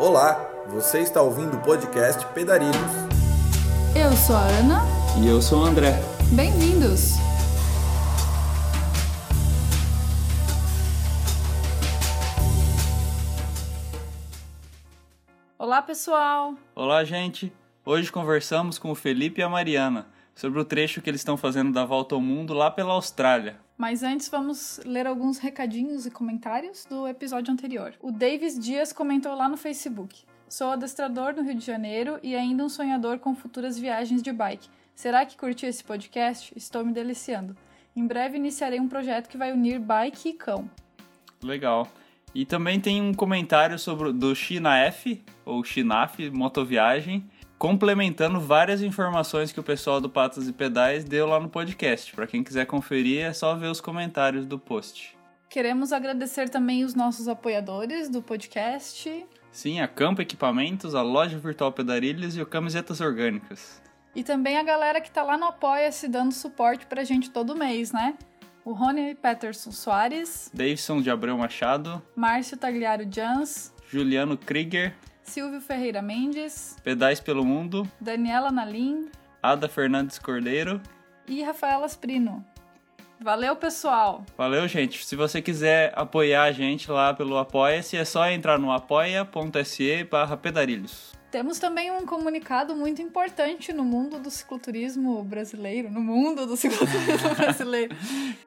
Olá, você está ouvindo o podcast Pedarilhos. Eu sou a Ana. E eu sou o André. Bem-vindos! Olá, pessoal! Olá, gente! Hoje conversamos com o Felipe e a Mariana sobre o trecho que eles estão fazendo da volta ao mundo lá pela Austrália. Mas antes vamos ler alguns recadinhos e comentários do episódio anterior. O Davis Dias comentou lá no Facebook: Sou adestrador no Rio de Janeiro e ainda um sonhador com futuras viagens de bike. Será que curti esse podcast? Estou me deliciando. Em breve iniciarei um projeto que vai unir bike e cão. Legal. E também tem um comentário sobre do China F, ou Chinaf Motoviagem, complementando várias informações que o pessoal do Patas e Pedais deu lá no podcast. Para quem quiser conferir, é só ver os comentários do post. Queremos agradecer também os nossos apoiadores do podcast. Sim, a Campo Equipamentos, a Loja Virtual Pedarilhos e o Camisetas Orgânicas. E também a galera que tá lá no Apoia-se dando suporte pra gente todo mês, né? O Rony Peterson Soares, Davidson de Abreu Machado, Márcio Tagliaro Jans, Juliano Krieger, Silvio Ferreira Mendes, Pedais pelo Mundo, Daniela Nalim Ada Fernandes Cordeiro. e Rafaela Sprino. Valeu, pessoal! Valeu, gente. Se você quiser apoiar a gente lá pelo Apoia-se, é só entrar no apoia.se barra pedarilhos. Temos também um comunicado muito importante no mundo do cicloturismo brasileiro, no mundo do cicloturismo brasileiro.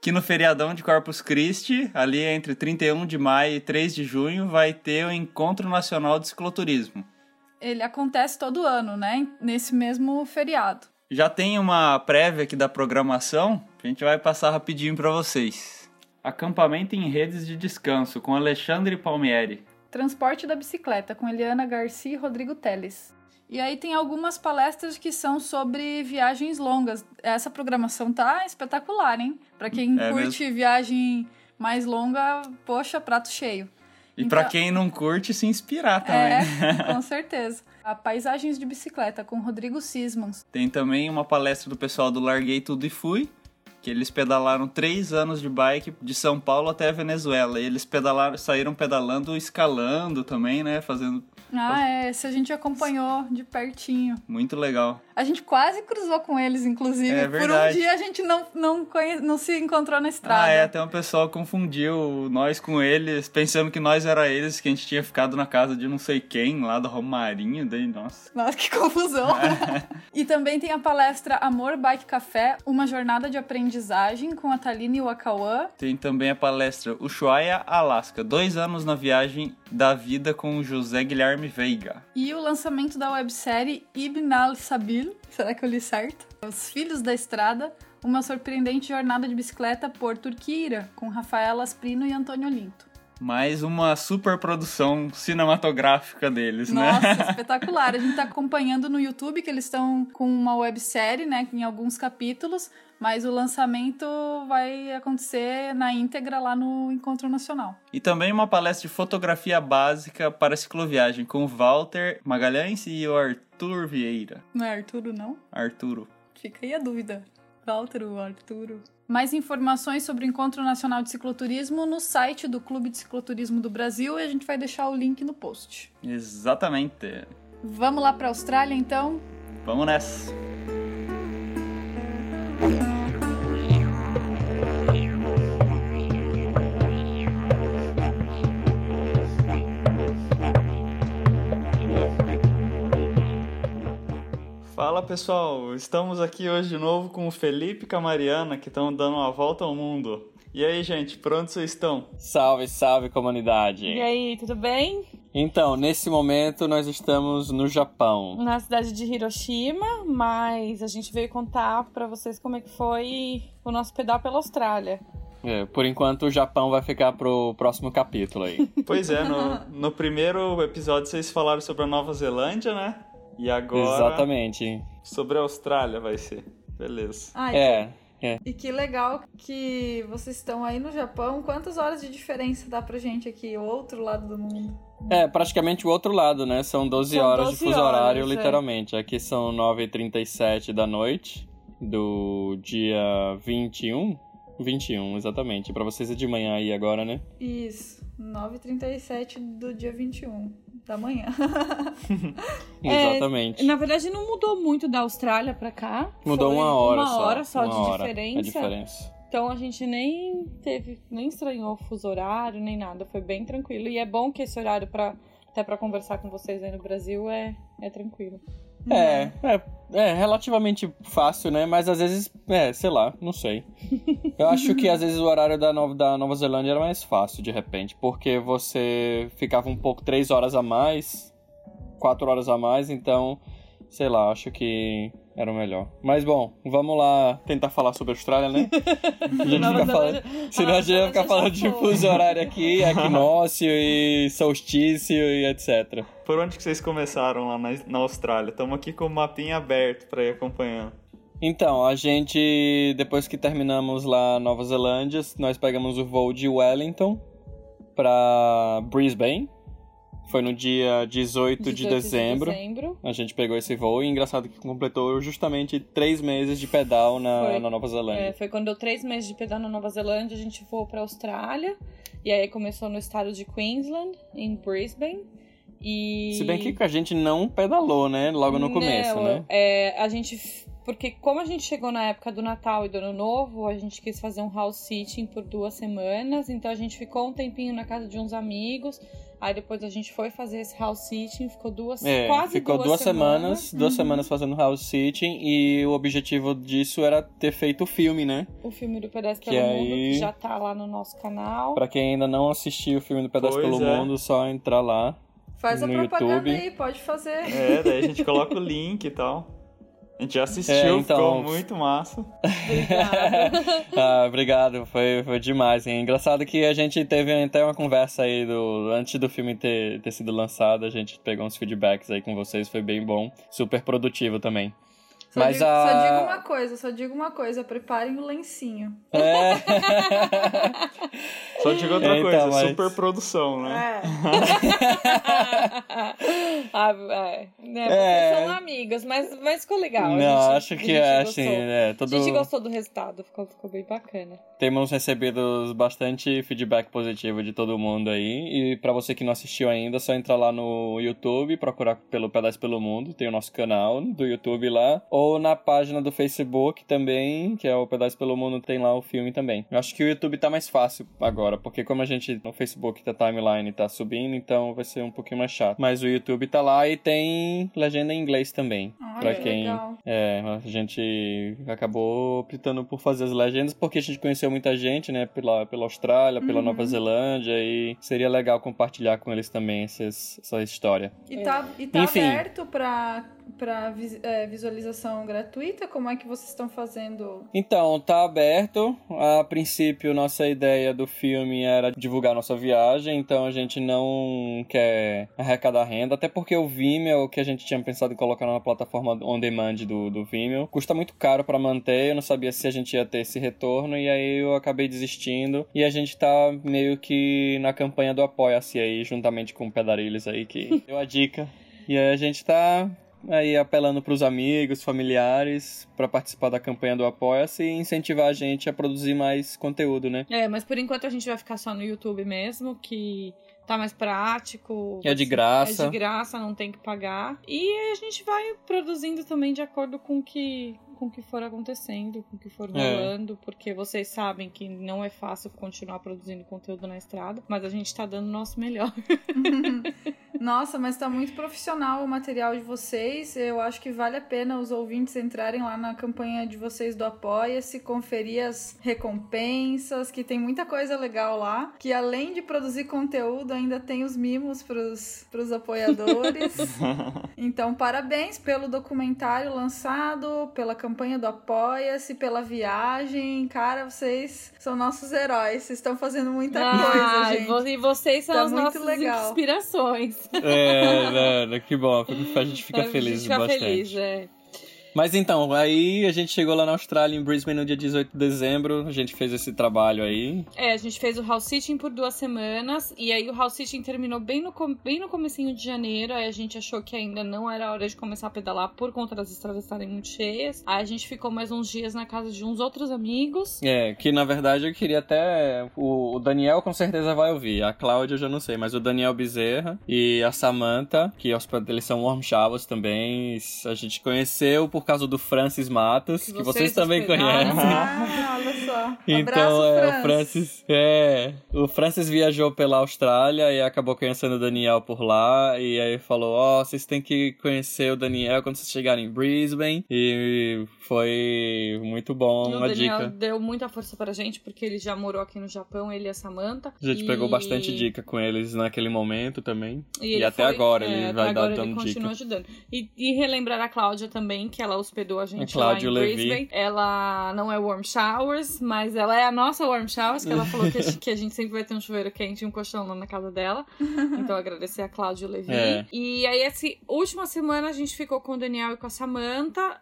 Que no feriadão de Corpus Christi, ali entre 31 de maio e 3 de junho, vai ter o Encontro Nacional de Cicloturismo. Ele acontece todo ano, né? Nesse mesmo feriado. Já tem uma prévia aqui da programação, a gente vai passar rapidinho para vocês. Acampamento em redes de descanso com Alexandre Palmieri. Transporte da bicicleta com Eliana Garcia e Rodrigo Teles. E aí tem algumas palestras que são sobre viagens longas. Essa programação tá espetacular, hein? Pra quem É curte viagem mais longa, poxa, prato cheio. E Então- pra quem não curte, se inspirar também. É, com certeza. A Paisagens de Bicicleta com Rodrigo Sismans. Tem também uma palestra do pessoal do Larguei Tudo e Fui, que eles pedalaram três anos de bike de São Paulo até a Venezuela. E eles pedalaram, saíram pedalando, escalando também, né? Fazendo Ah, é, esse a gente acompanhou de pertinho. muito legal. A gente quase cruzou com eles, inclusive. É Por um dia a gente não, não, conhe... não se encontrou na estrada. Ah, é, até um pessoal confundiu nós com eles, pensando que nós era eles, que a gente tinha ficado na casa de não sei quem, lá do Romarinho, daí, nossa. Nossa, que confusão. e também tem a palestra Amor Bike Café, uma jornada de aprendizagem com a Taline Wakauã. Tem também a palestra Ushuaia, Alasca, dois anos na viagem da vida com o José Guilherme Veiga. E o lançamento da websérie Ibn al-Sabil, será que eu li certo? Os Filhos da Estrada, uma surpreendente jornada de bicicleta por Turquira, com Rafaela Asprino e Antônio Linto. Mais uma super produção cinematográfica deles, Nossa, né? espetacular. A gente tá acompanhando no YouTube que eles estão com uma websérie, né, em alguns capítulos, mas o lançamento vai acontecer na íntegra lá no Encontro Nacional. E também uma palestra de fotografia básica para cicloviagem com o Walter Magalhães e o Arthur Vieira. Não é Arturo, não? Arturo. Fica aí a dúvida. Walter ou Arturo? Mais informações sobre o Encontro Nacional de Cicloturismo no site do Clube de Cicloturismo do Brasil e a gente vai deixar o link no post. Exatamente. Vamos lá para a Austrália então? Vamos nessa. Fala pessoal, estamos aqui hoje de novo com o Felipe e com a Mariana que estão dando uma volta ao mundo. E aí, gente, por onde vocês estão? Salve, salve comunidade! E aí, tudo bem? Então, nesse momento nós estamos no Japão. Na cidade de Hiroshima, mas a gente veio contar pra vocês como é que foi o nosso pedal pela Austrália. É, por enquanto o Japão vai ficar pro próximo capítulo aí. Pois é, no, no primeiro episódio vocês falaram sobre a Nova Zelândia, né? E agora Exatamente. sobre a Austrália vai ser. Beleza. Ai, É, é. E que legal que vocês estão aí no Japão. Quantas horas de diferença dá pra gente aqui, o outro lado do mundo? É, praticamente o outro lado, né? São 12 São horas 12 de fuso horas, horário, é. literalmente. Aqui são 9h37 da noite do dia 21. 21, exatamente. Pra vocês é de manhã aí agora, né? Isso, 9h37 do dia 21. da manhã. Exatamente. É, na verdade, não mudou muito da Austrália pra cá. Mudou Foi uma hora uma só. hora só Uma de hora diferença. A diferença. Então a gente nem teve, nem estranhou o fuso horário, nem nada. Foi bem tranquilo. E é bom que esse horário, pra, até pra conversar com vocês aí no Brasil, é, é tranquilo. É, é, é relativamente fácil, né? Mas às vezes, é, sei lá, não sei. Eu acho que às vezes o horário da Nova, da Nova Zelândia era mais fácil de repente, porque você ficava um pouco três horas a mais, quatro horas a mais, então, sei lá, acho que era o melhor. Mas bom, vamos lá tentar falar sobre a Austrália, né? A gente Nova fica falando, senão a gente vai ficar falando de fuso horário aqui, equinócio e solstício e etc. Por onde que vocês começaram lá na, na Austrália? Estamos aqui com o mapinha aberto pra ir acompanhando. Então, a gente, depois que terminamos lá na Nova Zelândia, nós pegamos o voo de Wellington pra Brisbane. Foi no dia 18, de 18 dezembro. dezembro. A gente pegou esse voo e engraçado que completou justamente três meses de pedal na, Foi. na Nova Zelândia. É, foi quando deu três meses de pedal na Nova Zelândia, a gente voou pra Austrália. E aí começou no estado de Queensland, em Brisbane. E... Se bem que a gente não pedalou, né? Logo no começo, Não, né? É, a gente. Porque como a gente chegou na época do Natal e do Ano Novo, a gente quis fazer um house sitting por duas semanas. Então a gente ficou um tempinho na casa de uns amigos. Aí depois a gente foi fazer esse house sitting, ficou duas, É, quase ficou duas, duas semanas, duas Uhum. semanas fazendo house sitting e o objetivo disso era ter feito o filme, né? O filme do Pedestre Que pelo aí- Mundo, que já tá lá no nosso canal. Pra quem ainda não assistiu o filme do Pedaço Pois pelo é. Mundo, só entrar lá. Faz a No propaganda YouTube. aí, pode fazer. É, daí a gente coloca o link e tal. A gente já assistiu, É, então- ficou muito massa. Ah, obrigado, foi, foi demais. hein? Engraçado que a gente teve até uma conversa aí do antes do filme ter, ter sido lançado, a gente pegou uns feedbacks aí com vocês, foi bem bom, super produtivo também. Só, Mas digo, a- só digo uma coisa, só digo uma coisa, preparem o lencinho. É. Só digo outra coisa, mas- super produção, né? ah, é. Né, É. Vocês são amigas, mas, mas ficou legal. a Não, gente- acho que é gostou. assim, é, todo A gente gostou do resultado, ficou, ficou bem bacana. Temos recebido bastante feedback positivo de todo mundo aí. E pra você que não assistiu ainda, é só entrar lá no YouTube, procurar pelo Pedaço pelo Mundo, tem o nosso canal do YouTube lá. Ou na página do Facebook também, que é o Pedaço pelo Mundo, tem lá o filme também. Eu acho que o YouTube tá mais fácil agora, porque como a gente no Facebook da timeline tá subindo, então vai ser um pouquinho mais chato. Mas o YouTube tá lá e tem legenda em inglês também. Olha, pra que quem legal. é, a gente acabou optando por fazer as legendas porque a gente conheceu muita gente, né, pela, pela Austrália, pela Uhum. Nova Zelândia e seria legal compartilhar com eles também esses- essa história. E tá, e tá Enfim. aberto pra, pra é, visualização gratuita? Como é que vocês estão fazendo? Então, tá aberto. A princípio, nossa ideia do filme era divulgar nossa viagem, então a gente não quer arrecadar renda, até porque o Vimeo, que a gente tinha pensado em colocar na plataforma on demand do, do Vimeo, custa muito caro pra manter, eu não sabia se a gente ia ter esse retorno, e aí eu acabei desistindo. E a gente tá meio que na campanha do Apoia-se aí, juntamente com o Pedarilhos aí, que deu a dica. E aí a gente tá aí apelando pros amigos, familiares, pra participar da campanha do Apoia-se e incentivar a gente a produzir mais conteúdo, né? É, mas por enquanto a gente vai ficar só no YouTube mesmo, que tá mais prático. É de graça. É de graça, não tem que pagar. E a gente vai produzindo também de acordo com o que, com o que for acontecendo, com o que for É. rolando, porque vocês sabem que não é fácil continuar produzindo conteúdo na estrada, mas a gente tá dando o nosso melhor. Nossa, mas tá muito profissional o material de vocês. Eu acho que vale a pena os ouvintes entrarem lá na campanha de vocês do Apoia-se, conferir as recompensas, que tem muita coisa legal lá. Que além de produzir conteúdo, ainda tem os mimos pros, pros apoiadores. Então, parabéns pelo documentário lançado, pela campanha do Apoia-se, pela viagem. Cara, vocês são nossos heróis. Vocês estão fazendo muita coisa, Ah, e gente. E vocês são Tá as muito nossas legal. inspirações. É, né, que bom, a gente fica a feliz gente fica bastante. feliz, é. Mas então, aí a gente chegou lá na Austrália, em Brisbane, no dia 18 de dezembro. A gente fez esse trabalho aí. É, a gente fez o house sitting por duas semanas. E aí o house sitting terminou bem no, bem no comecinho de janeiro. Aí a gente achou que ainda não era hora de começar a pedalar por conta das estradas estarem muito cheias. Aí a gente ficou mais uns dias na casa de uns outros amigos. É, que na verdade eu queria até. O, o Daniel com certeza vai ouvir. A Cláudia eu já não sei, mas o Daniel Bezerra e a Samantha, que eles são warm showers também. A gente conheceu por causa do Francis Matos, que, Que vocês, vocês também conhecem. Ah, olha só. Então, Abraço, é, o Francis, é, o Francis viajou pela Austrália e acabou conhecendo o Daniel por lá e aí falou, ó, vocês têm que conhecer o Daniel quando vocês chegarem em Brisbane e foi muito bom, E o uma Daniel dica. deu muita força pra gente, porque ele já morou aqui no Japão, ele e a Samantha. A gente E- pegou bastante dica com eles naquele momento também. E, ele até foi- agora é, ele vai agora dar dando continua dica. ajudando. E, e relembrar a Cláudia também, que ela hospedou a gente lá em Levi. Brisbane. Ela não é warm showers, mas ela é a nossa warm showers, que ela falou que, a- gente sempre vai ter um chuveiro quente e um colchão lá na casa dela. Então agradecer a Cláudia Levi. É. E aí, essa última semana a gente ficou com o Daniel e com a Samantha.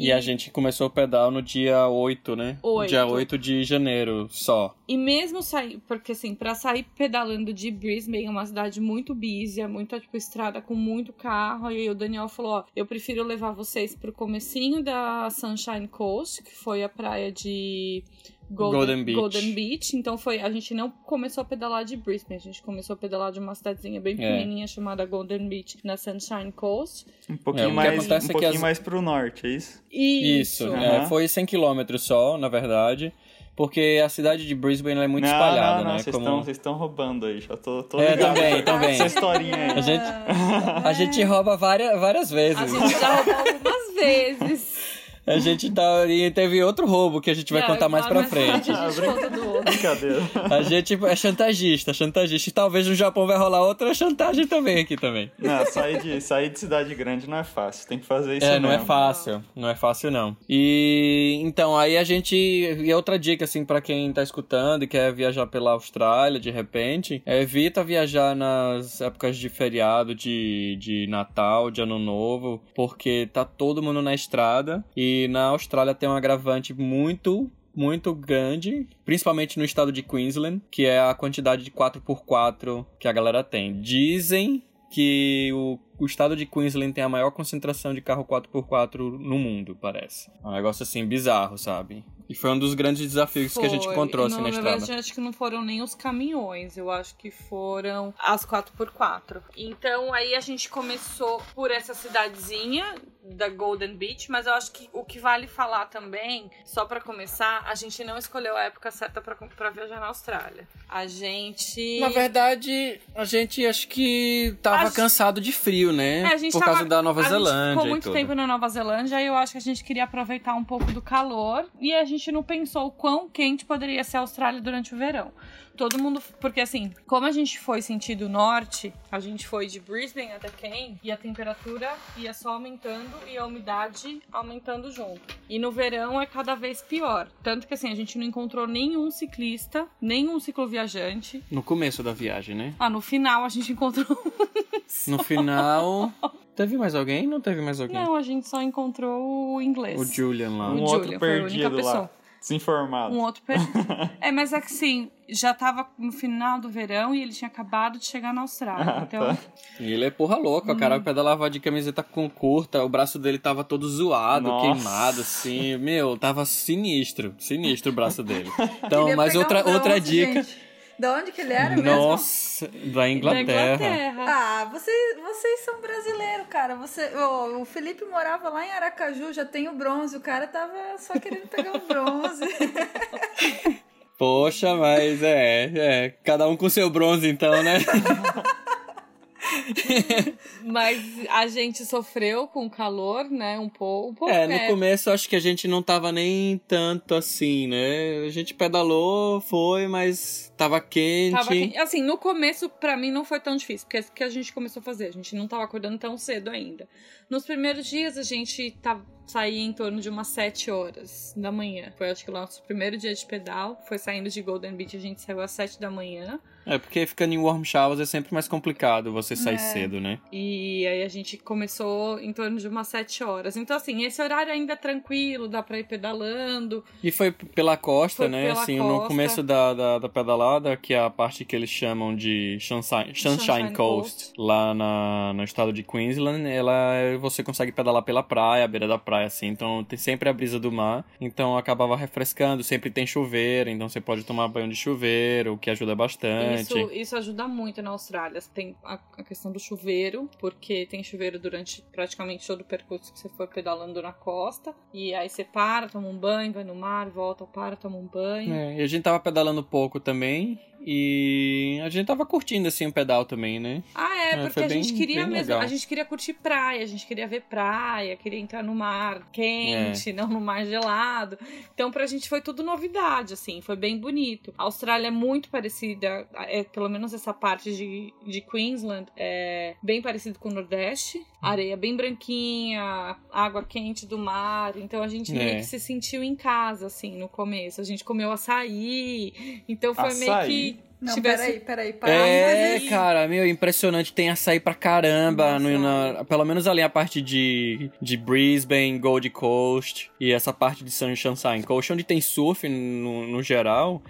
E a gente começou o pedal no dia 8, né? Oito. Dia 8 de janeiro só. E mesmo sair, porque assim, pra sair pedalando de Brisbane é uma cidade muito busy, é muito tipo estrada com muito carro. E aí o Daniel falou: Ó, eu prefiro levar vocês pro comecinho da Sunshine Coast, que foi a praia de Golden Beach. Golden Beach. Então foi, a gente não começou a pedalar de Brisbane, a gente começou a pedalar de uma cidadezinha bem É. pequenininha chamada Golden Beach na Sunshine Coast. Um É, pouquinho, que mais, um é que pouquinho as- mais pro norte, é isso? Isso, Isso. é, Aham. foi 100 km só, na verdade. Porque a cidade de Brisbane ela é muito não, espalhada, não, não, né? vocês Como- estão vocês estão roubando aí, já tô, tô É, ligado. também, também. Essa historinha aí. A gente, a gente rouba várias, várias vezes. A gente já roubou algumas vezes. A gente tá. E teve outro roubo que a gente vai Não, contar mais pra frente. A gente conta do outro. Brincadeira. A gente é chantagista, chantagista. E talvez no Japão vai rolar outra chantagem também aqui também. Não, sair de, sair de cidade grande não é fácil, tem que fazer isso É, não é mesmo. fácil. Não é fácil, não. E então, aí a gente. E outra dica, assim, pra quem tá escutando e quer viajar pela Austrália de repente, é, evita viajar nas épocas de feriado, de, de Natal, de Ano Novo, porque tá todo mundo na estrada. E na Austrália tem um agravante muito. Muito grande, principalmente no estado de Queensland, que é a quantidade de 4x4 que a galera tem. Dizem que o, o estado de Queensland tem a maior concentração de carro 4x4 no mundo, parece. É um negócio assim bizarro, sabe? E foi um dos grandes desafios que a gente Foi. encontrou assim não, na na estrada. verdade, acho que não foram nem os caminhões, eu acho que foram as 4x4. Então aí a gente começou por essa cidadezinha da Golden Beach, mas eu acho que o que vale falar também, só pra começar, a gente não escolheu a época certa pra pra viajar na Austrália. A gente Na verdade, a gente acho que tava Acho- cansado de frio, né? É, a gente Por tava- causa da Nova a gente Zelândia. ficou e muito tempo na Nova Zelândia e eu acho que a gente queria aproveitar um pouco do calor e a gente não pensou o quão quente poderia ser a Austrália durante o verão. Todo mundo. Porque assim, como a gente foi sentido norte, a gente foi de Brisbane até Cairn e a temperatura ia só aumentando e a umidade aumentando junto. E no verão é cada vez pior. Tanto que assim, a gente não encontrou nenhum ciclista, nenhum cicloviajante. No começo da viagem, né? Ah, no final a gente encontrou. No final. teve mais alguém? Não teve mais alguém. Não, a gente só encontrou o inglês. O Julian lá. O Um Julian outro foi a única perdido pessoa. lá, desinformado. Um outro per... É, mas é que sim, já tava no final do verão e ele tinha acabado de chegar na Austrália. Ah, Então, tá. E ele é porra louca, o cara Hum. pedalava de camiseta com curta, o braço dele tava todo zoado, Nossa. queimado, assim. Meu, tava sinistro, sinistro o braço dele. Então, Queria mas outra, um outra dica. gente. Da onde que ele era mesmo? Nossa, da da Inglaterra. Inglaterra. Ah, vocês, vocês são brasileiros, cara. Você, o, o Felipe morava lá em Aracaju, já tem o bronze. O cara tava só querendo pegar o bronze. Poxa, mas é, é. Cada um com seu bronze, então, né? Mas a gente sofreu com o calor, né? Um pouco. Um pouco É, no começo acho que a gente não tava nem tanto assim, né? A gente pedalou, foi, mas tava quente. Tava quente. Assim, no começo, pra mim, não foi tão difícil, porque é o que a gente começou a fazer. A gente não tava acordando tão cedo ainda. Nos primeiros dias, a gente tava, saía em torno de umas 7 horas da manhã. Foi acho que o nosso primeiro dia de pedal. Foi saindo de Golden Beach, a gente saiu às 7 da manhã. É, porque ficando em warm showers é sempre mais complicado você sair É. cedo, né? E aí a gente começou em torno de umas 7 horas. Então, assim, esse horário ainda é tranquilo, dá pra ir pedalando. E foi pela costa, Foi né? pela assim, no costa. começo da, da, da pedalada, que é a parte que eles chamam de Sunshine, Sunshine, Sunshine Coast, Coast. lá na, no estado de Queensland, ela você consegue pedalar pela praia, à beira da praia, assim. Então tem sempre a brisa do mar. Então acabava refrescando, sempre tem chuveiro, então você pode tomar banho de chuveiro, o que ajuda bastante. Isso, isso ajuda muito na Austrália. Tem a, a questão do chuveiro, porque tem chuveiro durante praticamente todo o percurso que você for pedalando na costa. E aí você para, toma um banho, vai no mar, volta, para, toma um banho. É, e a gente tava pedalando pouco também. E a gente tava curtindo assim o pedal também, né? Ah, é, É, porque foi a gente bem- queria bem mesmo. legal. A gente queria curtir praia, a gente queria ver praia, queria entrar no mar quente, não no mar gelado. Então, pra gente foi tudo novidade, assim, foi bem bonito. A Austrália é muito parecida, é, pelo menos essa parte de, de Queensland, é bem parecido com o Nordeste. Areia bem branquinha, água quente do mar. Então a gente meio É. que se sentiu em casa, assim, no começo. A gente comeu açaí. Então foi meio Açaí? que. Não, tivesse- peraí, peraí, para. É, mas aí- cara, meu, impressionante. Tem açaí pra caramba. No- na- pelo menos ali a parte de, de Brisbane, Gold Coast e essa parte de Sunshine Coast, onde tem surf no, no geral.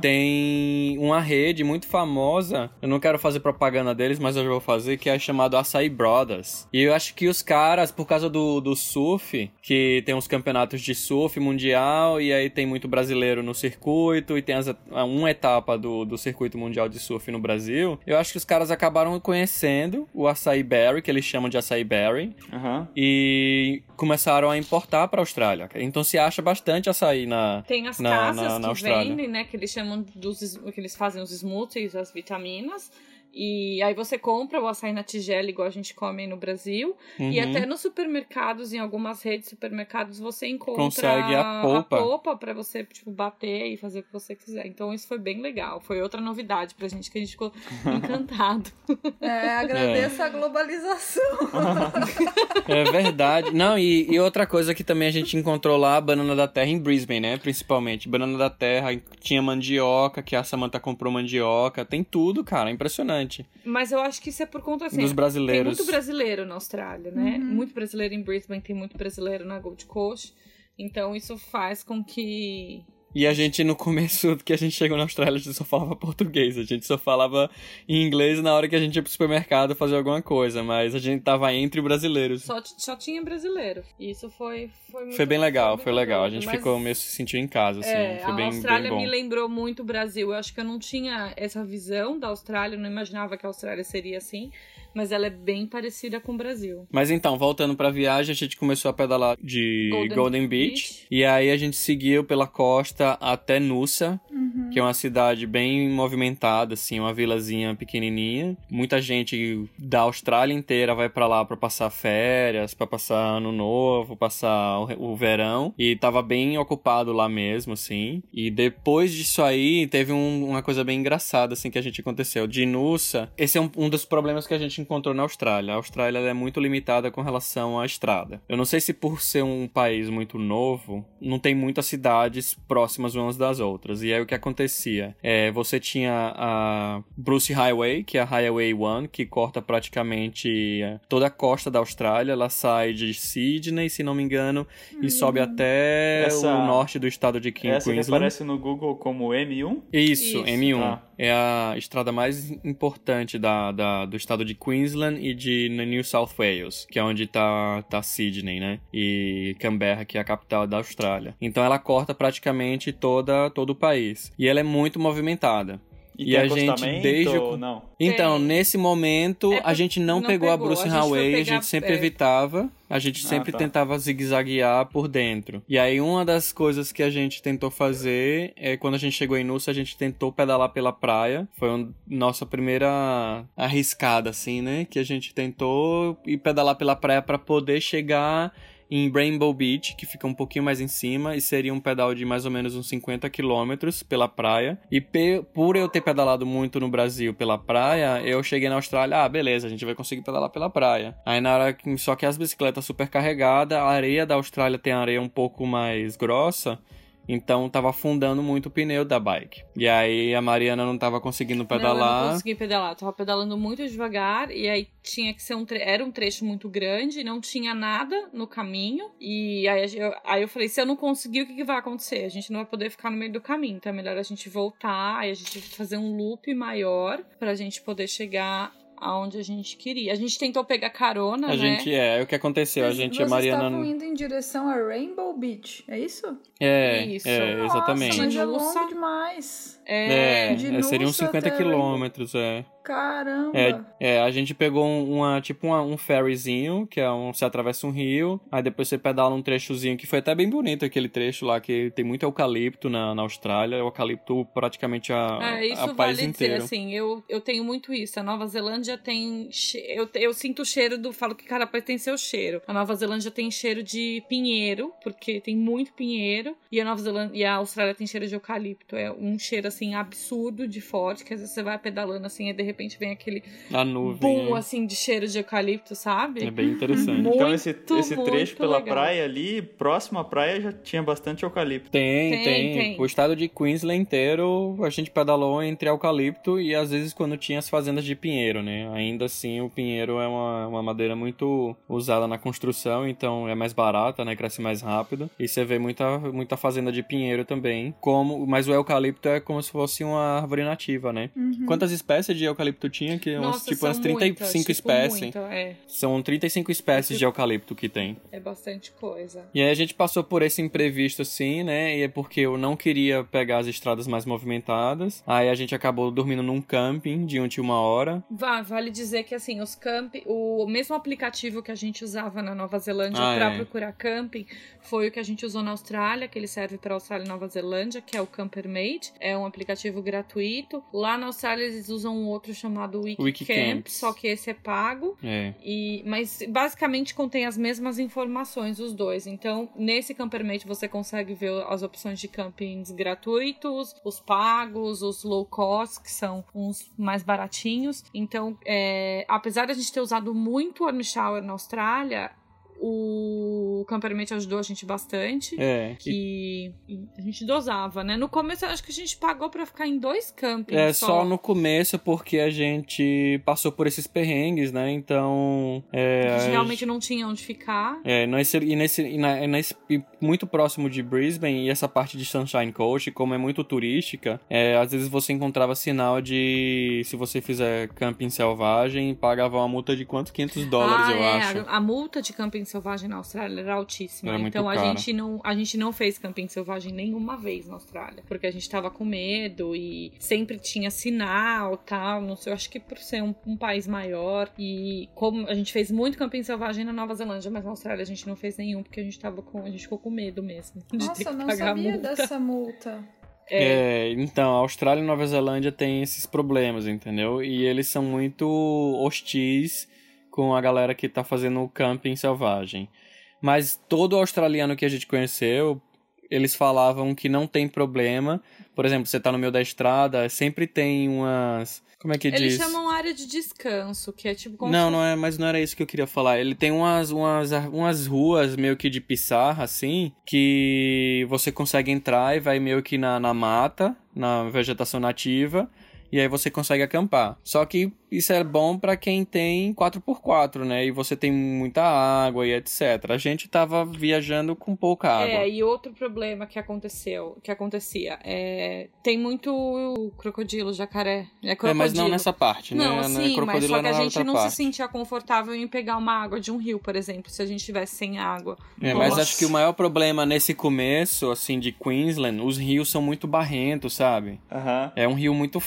Tem uma rede muito famosa. Eu não quero fazer propaganda deles, mas eu já vou fazer, que é chamado Açaí Brothers. E eu acho que os caras, por causa do, do surf, que tem uns campeonatos de surf mundial, e aí tem muito brasileiro no circuito, e tem as, uma etapa do, do circuito mundial de surf no Brasil. Eu acho que os caras acabaram conhecendo o açaí berry, que eles chamam de açaí berry, Aham. e começaram a importar pra Austrália. Então se acha bastante açaí na, Tem as na- casas na- na que Austrália. vendem, né? Que eles chamam dos. que eles fazem os smoothies, as vitaminas. E aí você compra o açaí na tigela, igual a gente come aí no Brasil. E Uhum. até nos supermercados, em algumas redes de supermercados, você encontra Consegue a polpa. pra você, tipo, bater e fazer o que você quiser. Então isso foi bem legal. Foi outra novidade pra gente que a gente ficou encantado. É, agradeço a globalização. É verdade. Não, e, e outra coisa que também a gente encontrou lá, a banana da terra em Brisbane, né? Principalmente. Banana da terra, tinha mandioca, que a Samantha comprou mandioca. Tem tudo, cara. Impressionante. Mas eu acho que isso é por conta assim. Dos Tem brasileiros. muito brasileiro na Austrália, né? Muito brasileiro em Brisbane, tem muito brasileiro na Gold Coast. Então isso faz com que. E a gente, no começo que a gente chegou na Austrália, a gente só falava português. A gente só falava em inglês na hora que a gente ia pro supermercado fazer alguma coisa. Mas a gente tava entre brasileiros. Só, só tinha brasileiro. E isso foi. Foi, muito, Foi bem legal, foi legal. A gente mas- ficou meio se sentiu em casa, assim. É, foi a bem, Austrália bem bom. me lembrou muito o Brasil. Eu acho que eu não tinha essa visão da Austrália, eu não imaginava que a Austrália seria assim, mas ela é bem parecida com o Brasil. Mas então, voltando pra viagem, a gente começou a pedalar de Golden, Golden Beach, Beach. E aí a gente seguiu pela costa até Noosa, que é uma cidade bem movimentada, assim, uma vilazinha pequenininha. Muita gente da Austrália inteira vai pra lá pra passar férias, pra passar ano novo, passar o, verão. E tava bem ocupado lá mesmo, assim. E depois disso aí, teve um- uma coisa bem engraçada, assim, que a gente aconteceu. De Noosa, esse é um, um dos problemas que a gente encontrou na Austrália. A Austrália ela é muito limitada com relação à estrada. Eu não sei se por ser um país muito novo, não tem muitas cidades próximas umas das outras. E aí o que acontecia? É, você tinha a Bruce Highway, que é a Highway 1, que corta praticamente é, toda a costa da Austrália. Ela sai de Sydney, se não me engano, e sobe até Essa- o norte do estado de King- Essa que Queensland. aparece no Google como M1? Isso, Isso. M1. Tá. É a estrada mais importante da, da- do estado de Queensland e de New South Wales, que é onde tá, tá Sydney, né? E Canberra, que é a capital da Austrália. Então ela corta praticamente toda, todo o país. E ela é muito movimentada. E, E a gente, desde o- não? Então, Tem. nesse momento, É a gente não, não pegou, a pegou, Bruce a foi Highway, a gente sempre é. evitava, a gente Ah, sempre tá. tentava zigue-zaguear por dentro. E aí, uma das coisas que a gente tentou fazer é quando a gente chegou em Nussa, a gente tentou pedalar pela praia. Foi a nossa primeira arriscada, assim, né? Que a gente tentou ir pedalar pela praia para poder chegar em Rainbow Beach, que fica um pouquinho mais em cima, e seria um pedal de mais ou menos uns 50 quilômetros pela praia. E por eu ter pedalado muito no Brasil pela praia, eu cheguei na Austrália, ah, beleza, a gente vai conseguir pedalar pela praia. Aí na hora que, só que as bicicletas super carregadas, a areia da Austrália tem areia um pouco mais grossa, então tava afundando muito o pneu da bike. E aí a Mariana não tava conseguindo pedalar. Não, eu não consegui pedalar, tava pedalando muito devagar e aí tinha que ser um tre... era um trecho muito grande, não tinha nada no caminho. E aí eu, aí eu falei, se eu não conseguir, o que, que vai acontecer? A gente não vai poder ficar no meio do caminho, então é melhor a gente voltar, aí a gente fazer um loop maior pra gente poder chegar aonde a gente queria. A gente tentou pegar carona, a né? gente é, é o que aconteceu. Mas a gente, a Mariana. estavam indo em direção a Rainbow Beach, é isso? É, Isso. é exatamente. Nossa, mas é longo demais. É, É, de é, seriam Noosa 50 até quilômetros, é. Caramba. É, é, a gente pegou um- uma, tipo uma- um ferryzinho, que é um, você atravessa um rio, aí depois você pedala um trechozinho, que foi até bem bonito aquele trecho lá, que tem muito eucalipto na, na Austrália, eucalipto praticamente a, É, isso a vale país dizer, inteiro. assim, eu, eu tenho muito isso. A Nova Zelândia tem. che- Eu, eu sinto o cheiro do. Falo que cada país tem seu cheiro. A Nova Zelândia tem cheiro de pinheiro, porque tem muito pinheiro. E a Nova Zelândia e a Austrália tem cheiro de eucalipto. É um cheiro, assim, absurdo de forte, que às vezes você vai pedalando assim e de repente vem aquele A nuvem. boom, é. assim, de cheiro de eucalipto, sabe? É bem interessante. Muito, Então esse, esse trecho pela legal. praia ali, próximo à praia, já tinha bastante eucalipto. Tem, Tem, tem, tem. O estado de Queensland inteiro a gente pedalou entre eucalipto e às vezes quando tinha as fazendas de pinheiro, né? Ainda assim, o pinheiro é uma, uma madeira muito usada na construção, então é mais barata, né? Cresce mais rápido. E você vê muita, muita fazenda de pinheiro também. Como, mas o eucalipto é como se fosse uma árvore nativa, né? Uhum. Quantas espécies de eucalipto tinha? Que uns, Nossa, tipo são umas 35 muitas, tipo, espécies. muito, é, São 35 espécies de eucalipto que tem. é bastante coisa. E aí a gente passou por esse imprevisto assim, né? E é porque eu não queria pegar as estradas mais movimentadas. Aí a gente acabou dormindo num camping de um de uma hora. Vá, vale dizer que assim, os camping, o mesmo aplicativo que a gente usava na Nova Zelândia Ah, pra é. procurar camping foi o que a gente usou na Austrália, que ele serve para Austrália e Nova Zelândia, que é o Campermate. É um aplicativo gratuito. Lá na Austrália eles usam um outro chamado Wikicamp, Wikicamps. só que esse é pago. É. E, mas basicamente contém as mesmas informações, os dois. Então, nesse Campermate você consegue ver as opções de campings gratuitos, os pagos, os low cost, que são uns mais baratinhos. Então, é, apesar de a gente ter usado muito o Warm na Austrália, o Campermate ajudou a gente bastante. É. E, e a gente dosava, né? No começo, acho que a gente pagou pra ficar em dois campings. É só no começo porque a gente passou por esses perrengues, né? Então. É, A gente a realmente não tinha onde ficar. É, nesse, e, nesse, e, na, nesse- e muito próximo de Brisbane, e essa parte de Sunshine Coast, como é muito turística, é, às vezes você encontrava sinal de se você fizer camping selvagem, pagava uma multa de quanto? 500 dólares, ah, eu é, acho. A, a multa de camping selvagem na Austrália era altíssima. Era então a cara. gente não a gente não fez camping selvagem nenhuma vez na Austrália, porque a gente tava com medo e sempre tinha sinal, tal, não sei, eu acho que por ser um, um país maior e como a gente fez muito camping selvagem na Nova Zelândia, mas na Austrália a gente não fez nenhum porque a gente tava com a gente ficou com medo mesmo de ter Nossa, que eu não sabia multa. dessa multa. É, então, a Austrália e Nova Zelândia têm esses problemas, entendeu? E eles são muito hostis com a galera que tá fazendo o camping selvagem. Mas todo australiano que a gente conheceu, eles falavam que não tem problema. Por exemplo, você tá no meio da estrada, sempre tem umas. Como é que Eles diz? chamam área de descanso, que é tipo como Não, não é, mas não era isso que eu queria falar. Ele tem umas, umas, umas ruas meio que de pissarra, assim, que você consegue entrar e vai meio que na, na mata, na vegetação nativa, e aí você consegue acampar. Só que isso é bom pra quem tem 4x4, né? E você tem muita água e etc. A gente tava viajando com pouca água. É, e outro problema que aconteceu, que acontecia, é, tem muito crocodilo, jacaré. É, É, crocodilo. mas não nessa parte, né? Não, Na sim, mas crocodilo só que a na gente não parte. se sentia confortável em pegar uma água de um rio, por exemplo, se a gente estivesse sem água. É, mas acho que o maior problema nesse começo, assim, de Queensland, os rios são muito barrentos, sabe? Aham. É um rio muito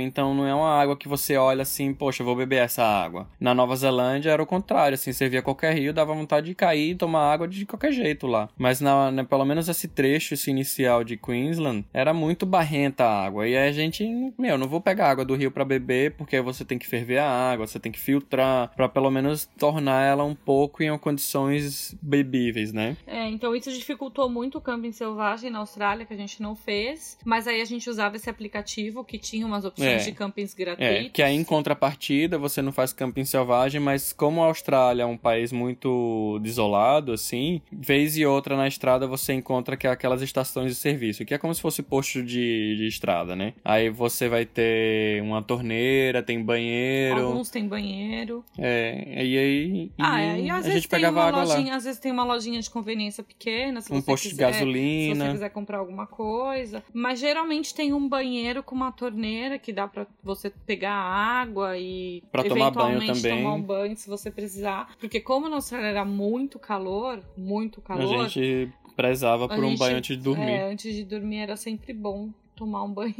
então não é uma água que você olha assim, poxa, vou beber essa água. Na Nova Zelândia era o contrário, assim, você via qualquer rio, dava vontade de cair e tomar água de qualquer jeito lá. Mas na, na- pelo menos esse trecho esse inicial de Queensland era muito barrenta a água. E aí a gente, meu, não vou pegar água do rio pra beber, porque você tem que ferver a água, você tem que filtrar, pra pelo menos tornar ela um pouco em condições bebíveis, né? É, então isso dificultou muito o camping selvagem na Austrália, que a gente não fez. Mas aí a gente usava esse aplicativo que tinha umas opções É. de campings É, gratuitos. que aí em contrapartida você não faz camping selvagem, mas como a Austrália é um país muito desolado, assim, vez e outra na estrada você encontra que é aquelas estações de serviço, que é como se fosse posto de, de estrada, né? Aí você vai ter uma torneira, tem banheiro, Alguns têm banheiro. é, e aí e ah, é, e às a vezes gente tem pegava uma água lá. lojinha, às vezes tem uma lojinha de conveniência pequena, se Um você posto de quiser, Se gasolina. você quiser comprar alguma coisa. Mas geralmente tem um banheiro com uma torneira que dá pra você pegar água e Pra tomar banho eventualmente também. tomar um banho se você precisar. Porque como na Austrália era muito calor, muito calor. A gente prezava por um gente- banho antes de dormir. É, antes de dormir era sempre bom tomar um banho.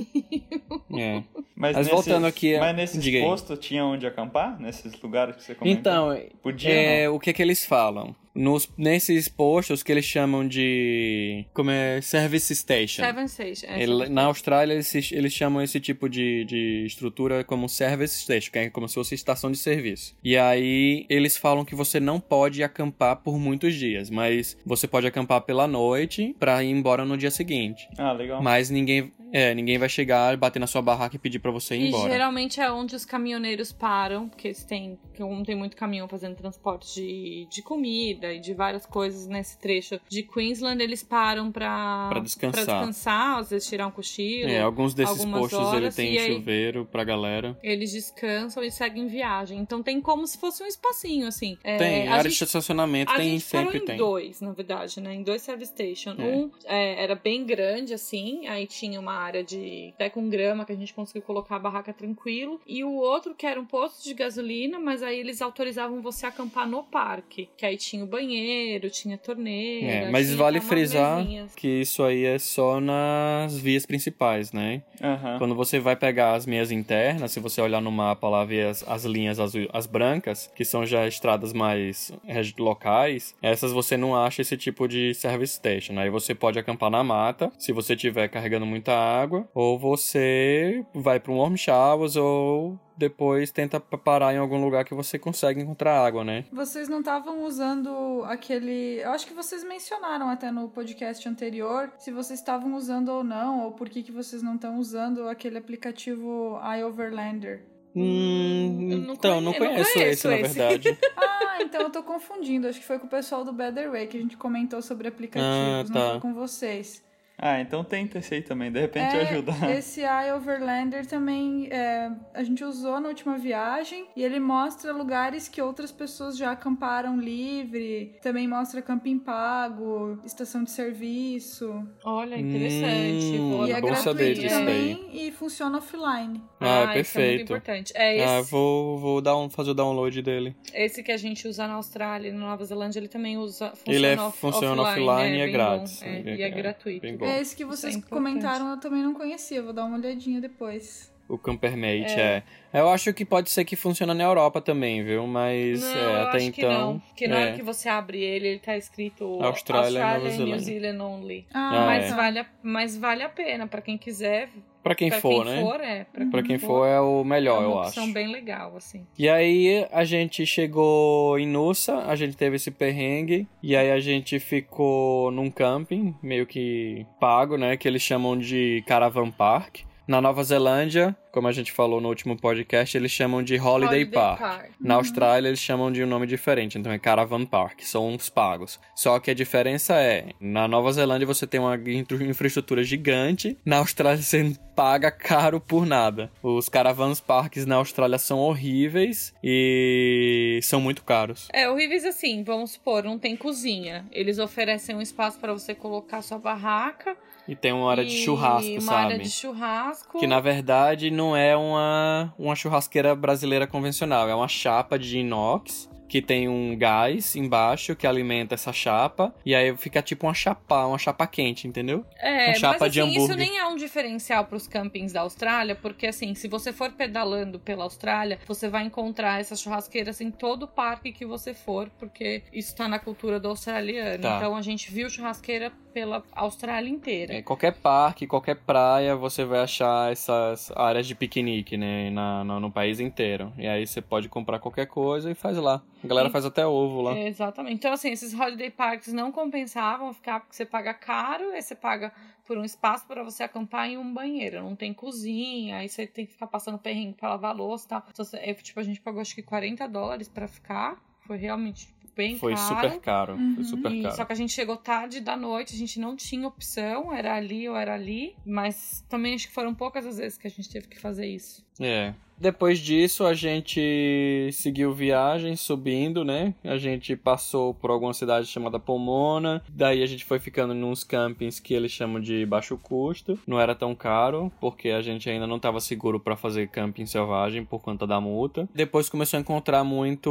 É. Mas, Mas voltando aqui, Mas nesses diga postos tinha onde acampar? Nesses lugares que você comentou? Então, Podia é, o que que eles falam? Nos, nesses postos que eles chamam de. Como é? Service Station. Seven Station. é, Ele- na Austrália, eles, eles chamam esse tipo de, de estrutura como Service Station, que é como se fosse estação de serviço. E aí, eles falam que você não pode acampar por muitos dias, mas você pode acampar pela noite pra ir embora no dia seguinte. Ah, legal. Mas ninguém, é, ninguém vai chegar, bater na sua barraca e pedir pra você ir E embora. geralmente é onde os caminhoneiros param, porque eles têm, como tem muito caminhão fazendo transporte de, de comida e de várias coisas nesse trecho de Queensland, eles param pra, Pra descansar. pra descansar, às vezes tirar um cochilo. É, alguns desses postos ele horas, tem e aí- chuveiro pra galera. Eles descansam e seguem viagem. Então tem como se fosse um espacinho, assim. É, tem, a área gente- de estacionamento tem, sempre em tem. dois, na verdade, né? Em dois service station. É. Um é, era bem grande, assim, aí tinha uma área de até com grama que a gente conseguiu colocar a barraca tranquilo. E o outro que era um posto de gasolina, mas aí eles autorizavam você acampar no parque. Que aí tinha o banheiro, tinha torneira. É, mas tinha vale frisar mesinhas. que isso aí é só nas vias principais, né? Aham. Quando você vai pegar as meias internas, se você olhar no mapa lá, ver as, as linhas azul, as brancas, que são já estradas mais locais, essas você não acha esse tipo de service station. Aí você pode acampar na mata, se você estiver carregando muita água, ou você vai para um warm showers, ou depois tenta pa- parar em algum lugar que você consegue encontrar água, né? Vocês não estavam usando aquele. Eu acho que vocês mencionaram até no podcast anterior se vocês estavam usando ou não, ou por que, que vocês não estão usando aquele aplicativo iOverlander. Hum, eu não então, não conhe- eu não conheço, conheço esse, na esse. verdade. Ah, então eu tô confundindo. Acho que foi com o pessoal do Better Way que a gente comentou sobre aplicativos, Ah, não tá. foi com vocês. Ah, então tenta esse aí também, de repente É, ajuda. Esse iOverlander também é, a gente usou na última viagem e ele mostra lugares que outras pessoas já acamparam livre, também mostra camping pago, estação de serviço. Olha, interessante. Hum, e é bom saber gratuito disso aqui. daí. também e funciona offline. Ah, isso é muito perfeito. importante. É esse, Ah, vou, vou dar um, fazer o download dele. esse que a gente usa na Austrália e na Nova Zelândia, ele também usa funciona Ele é- off- funciona offline e é bem grátis. bom. É, É- e é, é gratuito. É esse que vocês é comentaram, eu também não conhecia, vou dar uma olhadinha depois. O Campermate, é. Eu acho que pode ser que funcione na Europa também, viu? Mas Não, é, eu até acho então. que não. Porque na é. hora que você abre ele, ele tá escrito Austrália e Nova e New Zelândia. Zealand only. Ah, Ah, mas, é. vale a, mas vale a pena, pra quem quiser. Pra quem pra for, quem né? for, é. Pra, Pra quem for é o é melhor, uma eu acho. bem legal, assim. E aí a gente chegou em Nussa, a gente teve esse perrengue, e aí a gente ficou num camping, meio que pago, né? Que eles chamam de Caravan Park. Na Nova Zelândia, como a gente falou no último podcast, eles chamam de Holiday, Park. Na Austrália, eles chamam de um nome diferente, então é Caravan Park, são uns pagos. Só que a diferença é, na Nova Zelândia você tem uma infra- infraestrutura gigante, na Austrália você paga caro por nada. Os Caravans Parks na Austrália são horríveis e são muito caros. É, horríveis assim, vamos supor, não tem cozinha. Eles oferecem um espaço pra você colocar sua barraca. E tem uma área de churrasco, uma sabe? área de churrasco. Que na verdade não é uma, uma churrasqueira brasileira convencional, é uma chapa de inox que tem um gás embaixo que alimenta essa chapa. E aí fica tipo uma chapa, uma chapa quente, entendeu? É, uma chapa mas assim, de hambúrguer. isso nem é um diferencial pros campings da Austrália, porque assim, se você for pedalando pela Austrália, você vai encontrar essas churrasqueiras em todo parque que você for, porque isso tá na cultura do australiano. Tá. Então a gente viu churrasqueira pela Austrália inteira. É, qualquer parque, qualquer praia, você vai achar essas áreas de piquenique, né? Na, no, no país inteiro. E aí você pode comprar qualquer coisa e faz lá. A galera E- faz até ovo lá. É, Exatamente. Então, assim, esses holiday parks não compensavam ficar porque você paga caro, aí você paga por um espaço para você acampar em um banheiro. Não tem cozinha, aí você tem que ficar passando perrengue pra lavar louça e tal. Então, é, tipo, a gente pagou acho que 40 dólares pra ficar. Foi realmente bem Foi caro. super caro. Uhum. Foi super E- caro. só que a gente chegou tarde da noite, a gente não tinha opção, era ali ou era ali. Mas também acho que foram poucas as vezes que a gente teve que fazer isso. É. Depois disso, a gente seguiu viagem, subindo, né? A gente passou por alguma cidade chamada Pomona. Daí a gente foi ficando nos campings que eles chamam de baixo custo. Não era tão caro, porque a gente ainda não estava seguro para fazer camping selvagem por conta da multa. Depois começou a encontrar muito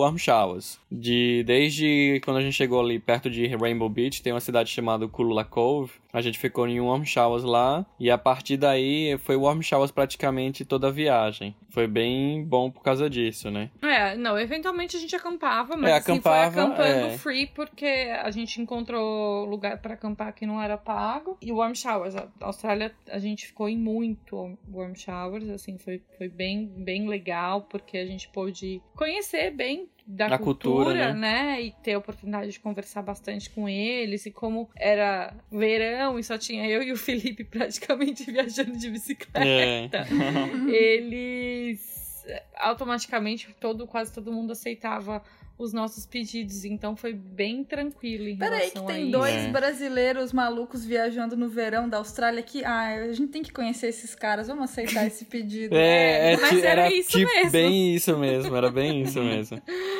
warm showers. De, desde quando a gente chegou ali perto de Rainbow Beach, tem uma cidade chamada Kulula Cove. A gente ficou em um warm showers lá. E a partir daí foi warm showers praticamente toda a viagem. Foi bem bom por causa disso, né? É, não, eventualmente a gente acampava, mas É, assim, acampava, foi acampando é. free porque a gente encontrou lugar pra acampar que não era pago. E warm showers, a Austrália, a gente ficou em muito warm showers, assim, foi, foi bem, bem legal porque a gente pôde conhecer bem da cultura, cultura, né? né? E ter a oportunidade de conversar bastante com eles. E como era verão e só tinha eu e o Felipe praticamente viajando de bicicleta É. eles automaticamente todo quase todo mundo aceitava os nossos pedidos, então foi bem tranquilo Peraí, que tem isso. dois É. brasileiros malucos viajando no verão da Austrália que. Ah, a gente tem que conhecer esses caras, vamos aceitar esse pedido. É, é, mas era era isso tipo mesmo. bem isso mesmo, era bem isso mesmo.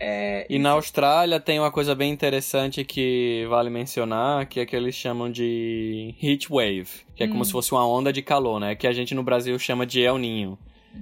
É, E na Austrália tem uma coisa bem interessante que vale mencionar, que é que eles chamam de heat wave, que é como Hum. se fosse uma onda de calor, né? Que a gente no Brasil chama de El Ninho.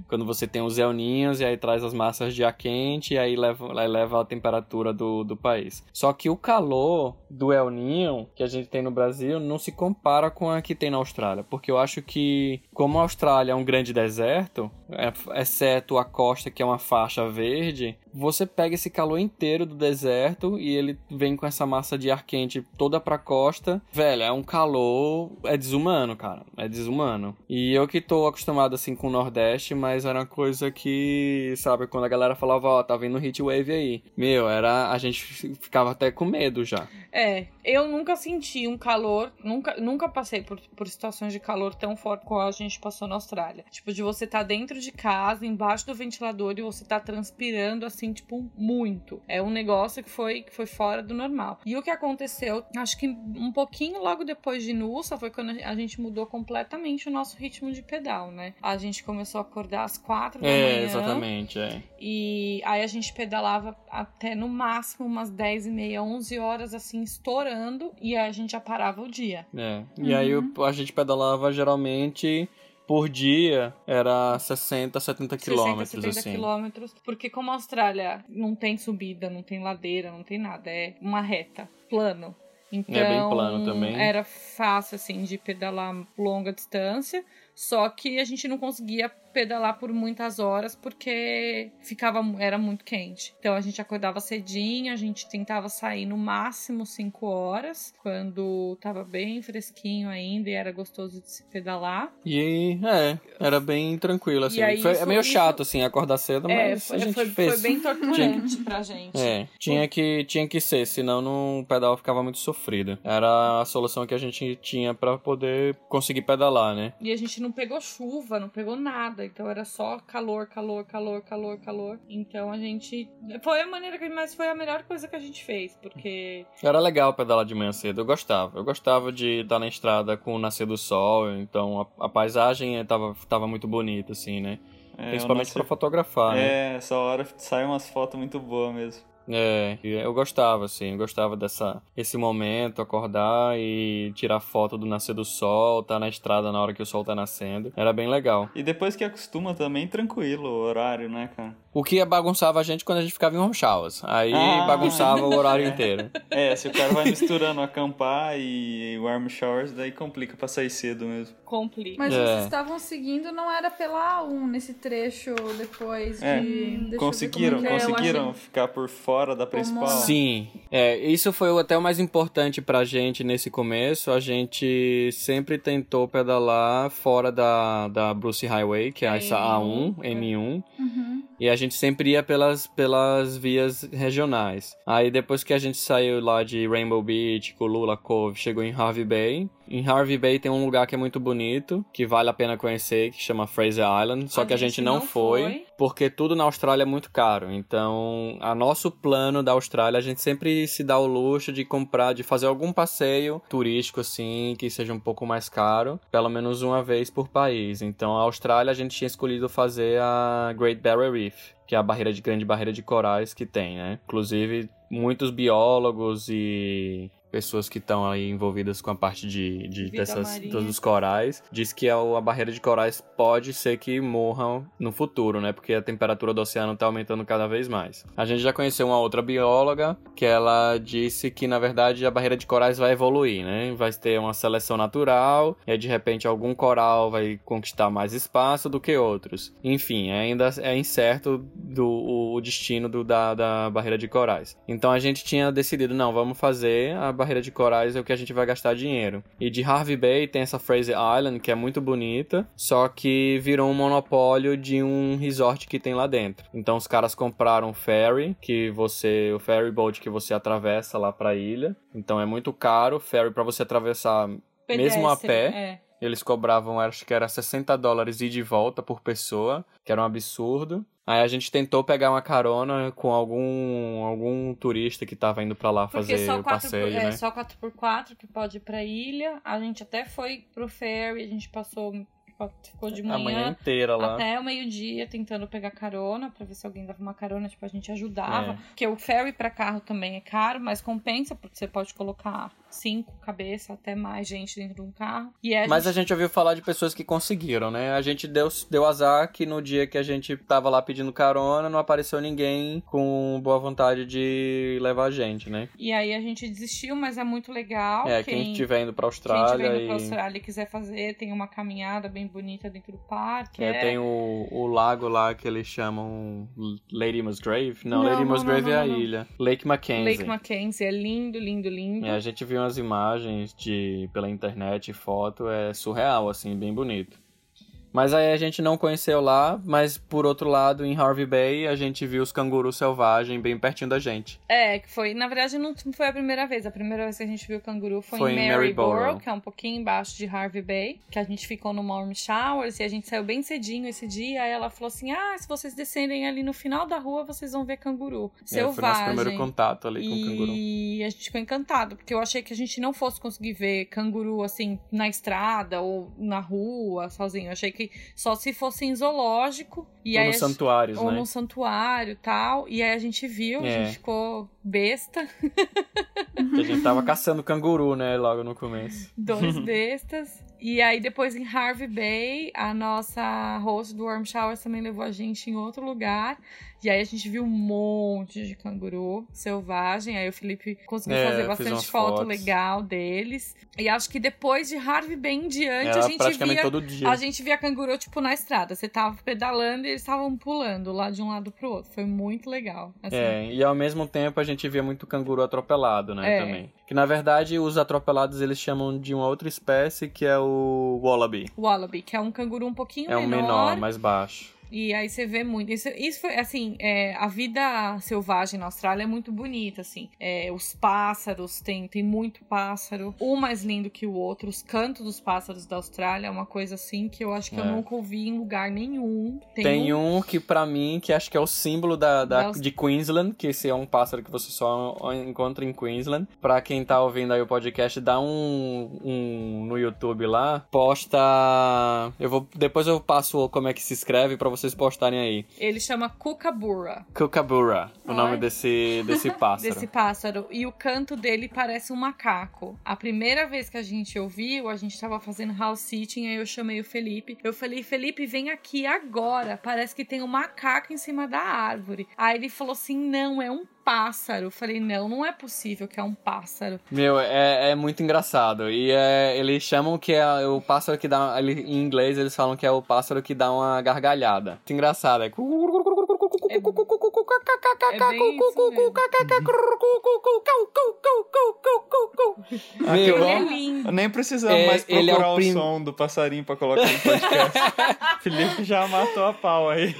Quando você tem os El Ninhos e aí traz as massas de ar quente e aí leva, aí leva a temperatura do, do país. Só que o calor do El Ninho que a gente tem no Brasil não se compara com a que tem na Austrália. Porque eu acho que, como a Austrália é um grande deserto, é- exceto a costa que é uma faixa verde, você pega esse calor inteiro do deserto e ele vem com essa massa de ar quente toda pra costa. Velho, é um calor. É desumano, cara. É desumano. E eu que tô acostumado assim com o Nordeste, mas era uma coisa que, sabe, quando a galera falava, ó, tá vindo heat wave aí. Meu, era. A gente ficava até com medo já. É, eu nunca senti um calor, nunca, nunca passei por, por situações de calor tão forte como a gente passou na Austrália. Tipo, de você estar dentro de casa, embaixo do ventilador e você tá transpirando assim, tipo, muito. É um negócio que foi, que foi fora do normal. E o que aconteceu, acho que um pouquinho logo depois de Nussa, foi quando a gente mudou completamente o nosso ritmo de pedal, né? A gente começou a acordar às quatro da manhã. É, exatamente, é. E aí a gente pedalava até no máximo umas 10 e meia, 11 horas, assim, estourando. E aí a gente já parava o dia. É. E aí o- a gente pedalava geralmente por dia era 60, 70 quilômetros, 60, 70 assim. quilômetros. Porque como a Austrália não tem subida, não tem ladeira, não tem nada. É uma reta, plano. Então, É bem plano também. Era fácil, assim, de pedalar longa distância. Só que a gente não conseguia pedalar por muitas horas porque ficava era muito quente. Então a gente acordava cedinho, a gente tentava sair no máximo 5 horas, quando tava bem fresquinho ainda e era gostoso de se pedalar. E é, era bem tranquilo, assim. Aí Foi- é isso- meio isso- chato, assim, acordar cedo, É, mas a foi, gente foi, fez. foi bem torturante pra gente. É, tinha que, tinha que ser, senão não, o pedal ficava muito sofrido. Era a solução que a gente tinha pra poder conseguir pedalar, né? E a gente não pegou chuva, não pegou nada. Então era só calor, calor, calor, calor, calor. Então a gente. Foi a maneira que. Mas foi a melhor coisa que a gente fez. Porque. Era legal pedalar de manhã cedo, eu gostava. Eu gostava de estar na estrada com o nascer do sol, então a, a paisagem tava, tava muito bonita, assim, né? É, Principalmente pra nosso- fotografar, né? É, essa hora sai umas fotos muito boas mesmo. É, eu gostava, assim, eu gostava dessa esse momento, acordar e tirar foto do nascer do sol, tá na estrada na hora que o sol tá nascendo. Era bem legal. E depois que acostuma também, tranquilo o horário, né, cara? O que bagunçava a gente quando a gente ficava em showers. Aí Ah. bagunçava o horário inteiro. É, se o cara vai misturando acampar e warm showers, daí complica pra sair cedo mesmo. Complica. Mas É. vocês estavam seguindo, não era pela A1 nesse trecho depois É, de. Deixa ver Conseguiram, é, conseguiram ficar por fora da principal? Sim, é, isso foi até o mais importante pra gente nesse começo. A gente sempre tentou pedalar fora da, da Bruce Highway, que é essa A1, M1. Uhum. E a gente sempre ia pelas, pelas vias regionais. Aí depois que a gente saiu lá de Rainbow Beach, Kulula Cove, chegou em Harvey Bay. Em Harvey Bay tem um lugar que é muito bonito, que vale a pena conhecer, que chama Fraser Island. Só A que a gente não, não foi, foi. porque tudo na Austrália é muito caro. Então, a nosso plano da Austrália, a gente sempre se dá o luxo de comprar, de fazer algum passeio turístico assim, que seja um pouco mais caro, pelo menos uma vez por país. Então, a Austrália a gente tinha escolhido fazer a Great Barrier Reef, que é a barreira de grande barreira de corais que tem, né? Inclusive, muitos biólogos e pessoas que estão aí envolvidas com a parte de, de dessas marinha. dos corais diz que a, a barreira de corais pode ser que morram no futuro, né? Porque a temperatura do oceano está aumentando cada vez mais. A gente já conheceu uma outra bióloga que ela disse que na verdade a barreira de corais vai evoluir, né? Vai ter uma seleção natural e aí, de repente algum coral vai conquistar mais espaço do que outros. Enfim, ainda é incerto do, o, o destino do, da, da barreira de corais. Então a gente tinha decidido, não, vamos fazer a barreira de corais é o que a gente vai gastar dinheiro. E de Harvey Bay tem essa Fraser Island, que é muito bonita, só que virou um monopólio de um resort que tem lá dentro. Então os caras compraram um ferry, que você, o ferry boat que você atravessa lá pra ilha. Então é muito caro, ferry pra você atravessar mesmo a pé. É. Eles cobravam, acho que era 60 dólares ida e de volta por pessoa, que era um absurdo. Aí a gente tentou pegar uma carona com algum algum turista que tava indo pra lá Porque fazer só o 4 passeio, por, é, né? só 4x4 que pode ir pra ilha. A gente até foi pro ferry, a gente passou, ficou de A manhã manhã inteira lá. até o meio-dia tentando pegar carona pra ver se alguém dava uma carona, tipo, a gente ajudava. É. Porque o ferry pra carro também é caro, mas compensa, porque você pode colocar cinco cabeças, até mais gente dentro de um carro. E é Mas a gente ouviu falar de pessoas que conseguiram, né? A gente deu, deu azar que no dia que a gente tava lá pedindo carona, não apareceu ninguém com boa vontade de levar a gente, né? E aí a gente desistiu, mas é muito legal. é, quem estiver indo pra Austrália Quem estiver indo pra Austrália e quiser fazer, tem uma caminhada bem bonita dentro do parque. É, é- tem o, o lago lá que eles chamam Lady Musgrave. Não, Não, Lady Musgrave é a ilha. Lake Mackenzie. Lake Mackenzie é lindo, lindo, lindo. É, a gente viu umas imagens de pela internet, foto, é surreal, assim, bem bonito. Mas aí a gente não conheceu lá, mas por outro lado, em Harvey Bay, a gente viu os cangurus selvagens bem pertinho da gente. É, que foi. Na verdade, não foi a primeira vez. A primeira vez que a gente viu o canguru foi, Foi em Maryborough, que é um pouquinho embaixo de Harvey Bay. Que a gente ficou no Warm Showers e a gente saiu bem cedinho esse dia. Aí ela falou assim: Ah, se vocês descerem ali no final da rua, vocês vão ver canguru. É, foi nosso Selvagem. primeiro contato ali com o canguru. E a gente ficou encantado, porque eu achei que a gente não fosse conseguir ver canguru assim na estrada ou na rua, sozinho. Eu achei que só se fosse em zoológico. E Ou aí nos a gente- santuários, ou né? num santuário e tal. E aí a gente viu, a É. gente ficou besta, Que a gente tava caçando canguru, né, logo no começo. dois bestas. E aí depois em Harvey Bay, a nossa host do Warm Showers também levou a gente em outro lugar. E aí a gente viu um monte de canguru selvagem. Aí o Felipe conseguiu É, fazer bastante foto fotos. legal deles. E acho que depois de Harvey Bay em diante, a Era gente praticamente via todo dia. A gente via canguru, tipo, na estrada. Você tava pedalando e eles estavam pulando lá de um lado pro outro. Foi muito legal. assim. É, e ao mesmo tempo a gente via muito canguru atropelado, né, É. também. Que na verdade os atropelados eles chamam de uma outra espécie que é o wallaby. Wallaby, que é um canguru um pouquinho É um menor, mais baixo. E aí você vê muito. Isso, isso foi, assim, é, a vida selvagem na Austrália é muito bonita, assim. É, os pássaros, tem, tem muito pássaro. Um mais lindo que o outro. Os cantos dos pássaros da Austrália é uma coisa, assim, que eu acho que eu É. nunca ouvi em lugar nenhum. Tem, um que pra mim, que acho que é o símbolo da, da- Da Aust- de Queensland, que esse é um pássaro que você só encontra em Queensland. Pra quem tá ouvindo aí o podcast, dá um, um no YouTube lá, posta... Eu vou, depois eu passo como é que se escreve pra vocês postarem aí. Ele chama Kookaburra. Kookaburra, o nome desse, desse pássaro. Desse pássaro. E o canto dele parece um macaco. A primeira vez que a gente ouviu, a gente tava fazendo house sitting, aí eu chamei o Felipe. Eu falei, Felipe, vem aqui agora. Parece que tem um macaco em cima da árvore. Aí ele falou assim: não, é um pássaro. Eu falei, não, não é possível que é um pássaro. Meu, é, é muito engraçado. E é, eles chamam que é o pássaro que dá. ele- Em inglês eles falam que é o pássaro que dá uma gargalhada. Muito engraçado. É. É é lindo. Nem precisamos É, mais é o procurar o, prim- som do passarinho pra colocar no podcast. Felipe já matou a pau aí.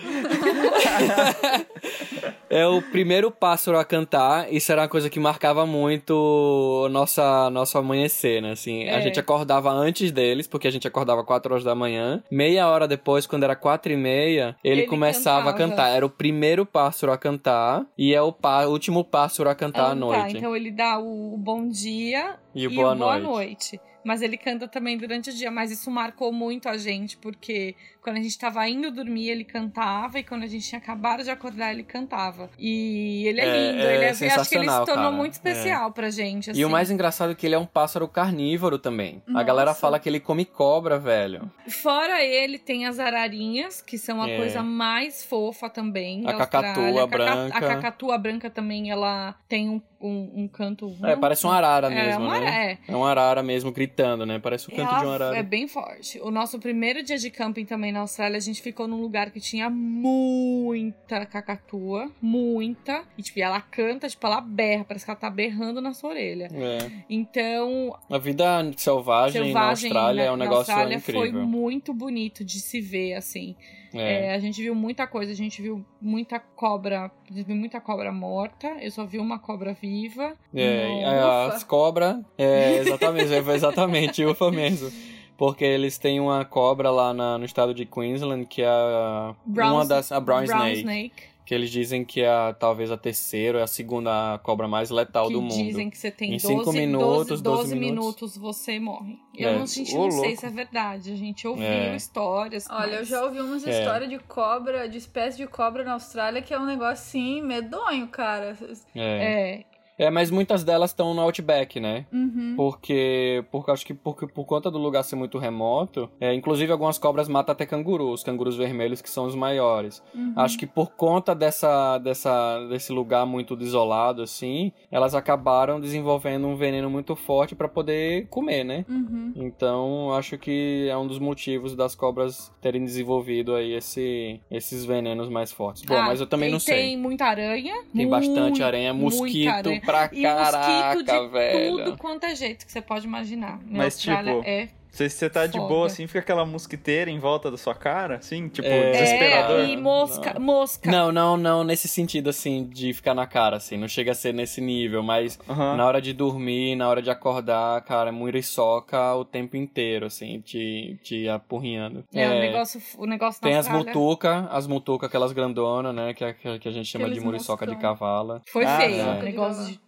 É o primeiro pássaro a cantar, isso era uma coisa que marcava muito nossa, nosso amanhecer, né? Assim, a É. gente acordava antes deles, porque a gente acordava 4 horas da manhã. Meia hora depois, quando era 4 e meia, ele, Ele começava a cantava. cantar. Era o primeiro pássaro a cantar e é o pá- último pássaro a cantar à Ah, noite. Tá, então ele dá o, o bom dia E o boa noite. noite. Mas ele canta também durante o dia. Mas isso marcou muito a gente, porque quando a gente tava indo dormir, ele cantava, e quando a gente tinha acabado de acordar, ele cantava. E ele é, É, lindo, é ele é, eu acho que ele se tornou cara. muito especial pra gente. E o assim. mais engraçado é que ele é um pássaro carnívoro também. A Nossa. galera fala que ele come cobra, velho. Fora ele, tem as ararinhas, que são a É. coisa mais fofa também. A cacatua. A branca. A cacatua branca também, ela tem um, um, um canto. É, parece uma arara É, mesmo, uma- né? é. É uma arara mesmo gritando, né? Parece o canto Ela de uma arara. É bem forte. O nosso primeiro dia de camping também na Austrália, a gente ficou num lugar que tinha muita cacatua. Muita. E, tipo, ela canta, tipo, ela berra. Parece que ela tá berrando na sua orelha. É. Então, A vida selvagem, na selvagem Austrália é um na negócio Austrália foi incrível. muito bonito de se ver, assim. É. É, a gente viu muita coisa, a gente viu muita cobra, viu muita cobra morta, eu só vi uma cobra viva. É, as cobras, é, exatamente, é, exatamente, ufa mesmo. Porque eles têm uma cobra lá na- no estado de Queensland, que é a, Brown- uma das, a Brown, Brown Snake, Snake, que eles dizem que é a- talvez a terceira ou a segunda cobra mais letal que do mundo. dizem que você tem Em 12, cinco minutos, 12, 12 minutos você morre. Eu É. não, a gente Ô, não sei louco. se é verdade, a gente ouviu É. histórias. Olha, eu mas- já ouvi umas É. histórias de cobra, de espécie de cobra na Austrália, que é um negócio assim, medonho, cara. É. É, mas muitas delas estão no Outback, né? Uhum. Porque, porque acho que por, por conta do lugar ser muito remoto, é, inclusive algumas cobras matam até cangurus, cangurus vermelhos que são os maiores. Uhum. Acho que por conta dessa, dessa, desse lugar muito desolado, assim, elas acabaram desenvolvendo um veneno muito forte pra poder comer, né? Uhum. Então, acho que é um dos motivos das cobras terem desenvolvido aí esse, esses venenos mais fortes. Bom, Ah, mas eu também não sei. Tem muita aranha. Tem bastante muito, aranha, muita mosquito aranha. Pra E caraca, mosquito de velho. tudo quanto é jeito que você pode imaginar. Na Mas, Austrália tipo, é Se você tá de boa assim, fica aquela mosquiteira em volta da sua cara, assim, tipo, É. desesperador. É, e mosca, Não. mosca. Não, não, não nesse sentido, assim, de ficar na cara, assim. Não chega a ser nesse nível, mas na hora de dormir, na hora de acordar, cara, é muriçoca o tempo inteiro, assim, te, te apurrinhando. É, o negócio, o negócio Tem as mutuca, as mutuca, aquelas grandonas, né, que, é aquela que a gente chama Aqueles de muriçoca de moscão. cavala. Foi Ah, feio. é. O negócio de...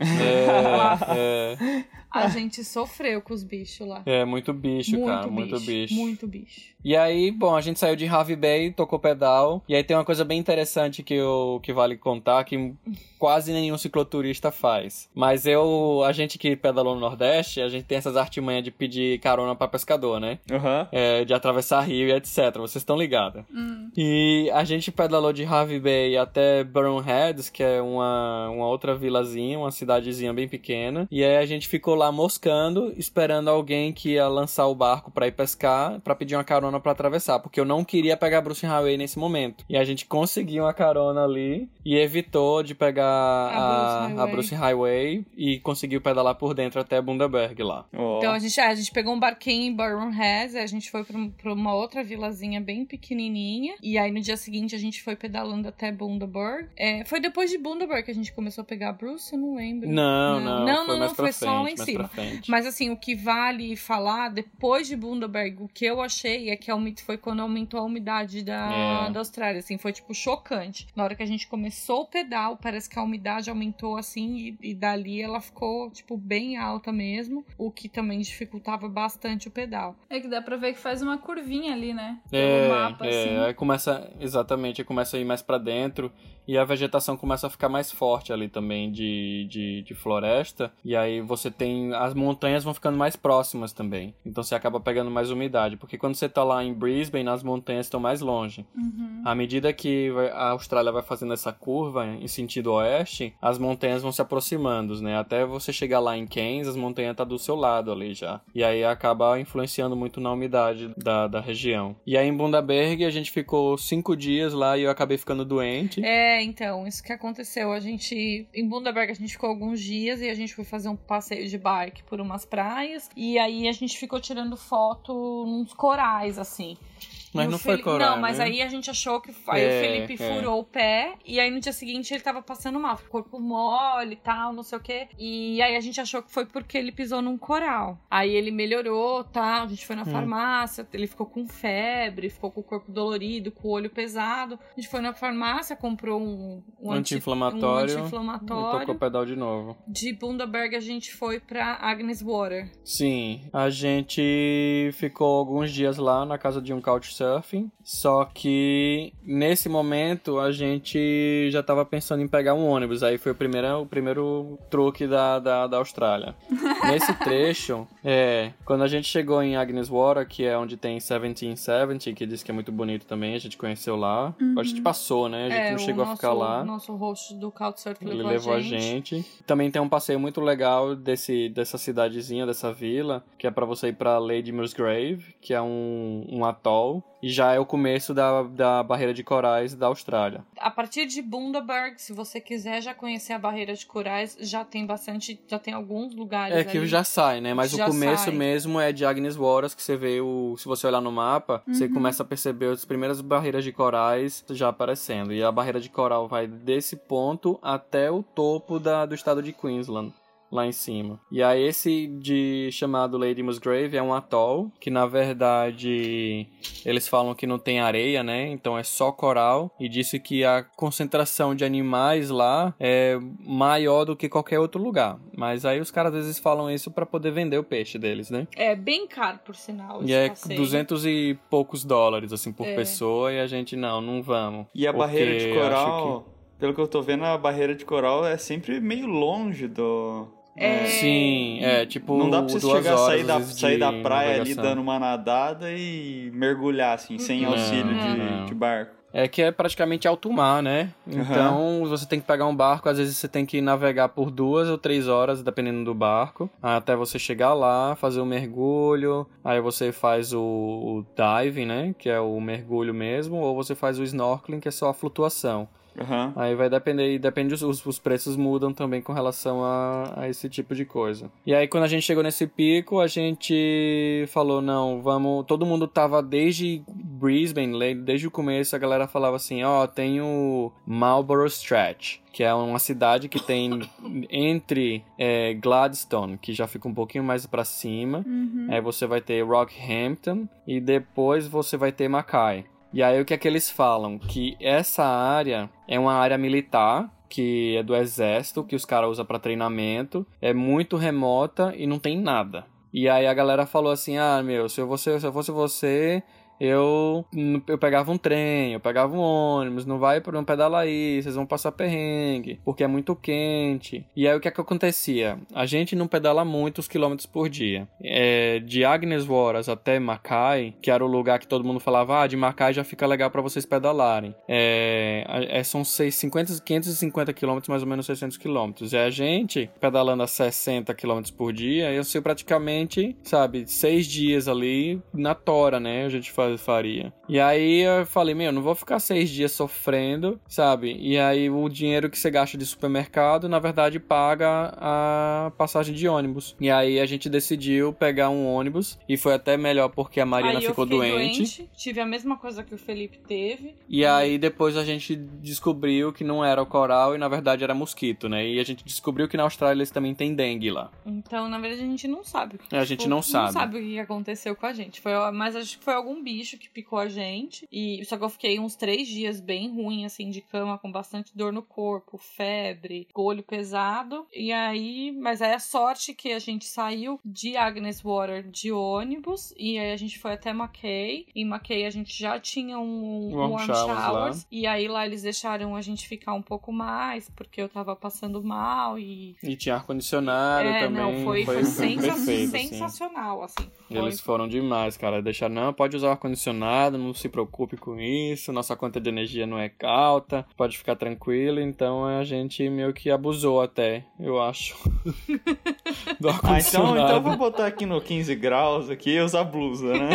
É, é, A gente sofreu com os bichos lá. é muito bicho, cara, muito bicho. Muito bicho. E aí, bom, a gente saiu de Harvey Bay, tocou pedal. E aí tem uma coisa bem interessante que, eu, que vale contar, que quase nenhum cicloturista faz. Mas eu, a gente que pedalou no Nordeste, a gente tem essas artimanhas de pedir carona pra pescador, né? Aham. É, de atravessar rio e etc. Vocês estão ligados. Hum. E a gente pedalou de Harvey Bay até Burn Heads, que é uma, uma outra vilazinha, uma cidadezinha bem pequena. E aí a gente ficou lá moscando, esperando alguém que ia lançar o barco pra ir pescar, pra pedir uma carona pra atravessar, porque eu não queria pegar Bruce Highway nesse momento. E a gente conseguiu uma carona ali e evitou de pegar A Bruce a, a Highway. Bruce Highway e conseguiu pedalar por dentro até Bundaberg lá. Ó. Então a gente, é, a gente pegou um barquinho em Byron Heads, a gente foi pra, pra uma outra vilazinha bem pequenininha. E aí no dia seguinte a gente foi pedalando até Bundaberg. É, foi depois de Bundaberg que a gente começou a pegar a Bruce, eu não lembro. lembro. Não, não, não, foi não, mais não, pra foi frente, só lá em mais cima. Mas assim, o que vale falar depois de Bundaberg, o que eu achei é que foi quando aumentou a umidade da, É. da Austrália, assim, foi tipo chocante. Na hora que a gente começou o pedal, parece que a umidade aumentou assim e, e dali ela ficou tipo bem alta mesmo, o que também dificultava bastante o pedal. É que dá pra ver que faz uma curvinha ali, né? Pelo É, mapa, é, assim. aí começa, exatamente, aí começa a ir mais pra dentro e a vegetação começa a ficar mais forte ali também de, de, de floresta. E aí você tem, as montanhas vão ficando mais próximas também. Então você acaba pegando mais umidade, porque quando você tá lá em Brisbane, as montanhas estão mais longe. Uhum. À medida que a Austrália vai fazendo essa curva em sentido oeste, as montanhas vão se aproximando, né? Até você chegar lá em Cairns, as montanhas tá do seu lado ali já. E aí acaba influenciando muito na umidade da, da região. E aí em Bundaberg a gente ficou cinco dias lá e eu acabei ficando doente. É, então, isso que aconteceu. A gente, em Bundaberg, a gente ficou alguns dias e a gente foi fazer um passeio de bike por umas praias. E aí a gente ficou tirando foto nos corais, assim. Mas E não foi coral, Não, mas né? aí a gente achou que. Aí É, o Felipe é. furou o pé e aí no dia seguinte ele tava passando mal, corpo mole e tal, não sei o quê. E aí a gente achou que foi porque ele pisou num coral. Aí ele melhorou, tá? A gente foi na Hum. farmácia, ele ficou com febre, ficou com o corpo dolorido, com o olho pesado. A gente foi na farmácia, comprou um, um anti- Anti-inflamatório. um E anti-inflamatório. tocou pedal de novo. De Bundaberg a gente foi pra Agnes Water. Sim, a gente ficou alguns dias lá na casa de um couchsurfing, só que nesse momento a gente já tava pensando em pegar um ônibus, aí foi o primeiro, o primeiro truque da, da, da Austrália. Nesse trecho, é, quando a gente chegou em Agnes Water, que é onde tem 1770, que diz que é muito bonito também, a gente conheceu lá. A gente passou, né? A gente é, não o chegou a nosso, ficar lá. nosso host do Couchsurfing Ele levou, levou a gente. Também tem um passeio muito legal desse, dessa cidadezinha, dessa vila, que é pra você ir pra Lady Musgrave, que é um, um atol. E já é o começo da, da barreira de corais da Austrália. A partir de Bundaberg, se você quiser já conhecer a barreira de corais, já tem bastante, já tem alguns lugares É que ali. já sai, né? Mas Já o começo sai. mesmo é de Agnes Waters, que você vê o. Se você olhar no mapa, você Uhum. começa a perceber as primeiras barreiras de corais já aparecendo. E a barreira de coral vai desse ponto até o topo da, do estado de Queensland. Lá em cima. E aí, esse de chamado Lady Musgrave é um atol, que na verdade eles falam que não tem areia, né? Então é só coral. E disse que a concentração de animais lá é maior do que qualquer outro lugar. Mas aí os caras às vezes falam isso pra poder vender o peixe deles, né? É bem caro, por sinal. E é passeio. 200 e poucos dólares, assim, por É. pessoa. E a gente, não, não vamos. E a barreira de coral, pelo que eu tô vendo, a barreira de coral é sempre meio longe do. É, Sim, é tipo. não dá pra você duas chegar, horas, sair, da, sair de da praia ali navegação. dando uma nadada e mergulhar, assim, sem Não, auxílio de, não. de barco. É que é praticamente alto mar, né? Então você tem que pegar um barco, às vezes você tem que navegar por duas ou três horas, dependendo do barco, até você chegar lá, fazer o mergulho, aí você faz o, o diving, né? Que é o mergulho mesmo, ou você faz o snorkeling, que é só a flutuação. Aham. Aí vai depender, e depende, os, os preços mudam também com relação a, a esse tipo de coisa. E aí quando a gente chegou nesse pico, a gente falou, não, vamos, todo mundo tava desde Brisbane, desde o começo a galera falava assim, ó, tem o Marlborough Stretch, que é uma cidade que tem entre é, Gladstone, que já fica um pouquinho mais pra cima, Uhum. Aí você vai ter Rockhampton e depois você vai ter Mackay. E aí o que é que eles falam? Que essa área é uma área militar, que é do exército, que os caras usam para treinamento, é muito remota e não tem nada. E aí a galera falou assim: "Ah, meu, se eu fosse, se eu fosse você, eu, eu pegava um trem, eu pegava um ônibus, não vai não pedala aí, vocês vão passar perrengue, porque é muito quente. E aí o que é que acontecia? A gente não pedala muitos quilômetros por dia. É, de Agnes Voras até Mackay, que era o lugar que todo mundo falava, ah, de Mackay já fica legal para vocês pedalarem. É, é, são 6, 50, 550 quilômetros, mais ou menos 600 quilômetros. E a gente, pedalando a 60 quilômetros por dia, eu sei praticamente, sabe, seis dias ali na tora, né? A gente faz, faria. E aí eu falei, meu, não vou ficar seis dias sofrendo, sabe? E aí o dinheiro que você gasta de supermercado, na verdade, paga a passagem de ônibus. E aí a gente decidiu pegar um ônibus e foi até melhor porque a Marina aí ficou doente. doente. Tive a mesma coisa que o Felipe teve. E aí depois a gente descobriu que não era o coral e na verdade era mosquito, né? E a gente descobriu que na Austrália eles também têm dengue lá. Então, na verdade, a gente não sabe. o que- A gente tipo, não sabe. Não sabe o que aconteceu com a gente. Foi, mas acho que foi algum bicho que picou a gente. E só que eu fiquei uns três dias bem ruim, assim, de cama, com bastante dor no corpo, febre, olho pesado. E aí, mas aí a sorte que a gente saiu de Agnes Water de ônibus. E aí a gente foi até Mackay. Em Mackay a gente já tinha um, um Warm warm showers lá. showers. E aí lá eles deixaram a gente ficar um pouco mais, porque eu tava passando mal e E tinha ar-condicionado é, também. não, foi, foi, foi sensa- perfeito, assim. sensacional, assim. Foi- Eles foram demais, cara. Deixaram, não, pode usar o ar-condicionado, não se preocupe com isso, nossa conta de energia não é alta, pode ficar tranquilo. Então a gente meio que abusou até, eu acho. do Ah, então, ar-condicionado. então eu vou botar aqui no 15 graus aqui e usar blusa, né?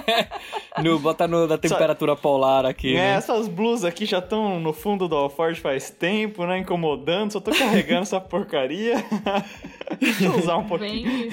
no, bota no, da temperatura polar aqui. É, né? essas blusas aqui já estão no fundo do Alford faz tempo, né? Incomodando, só tô carregando essa porcaria. Deixa eu usar um pouquinho.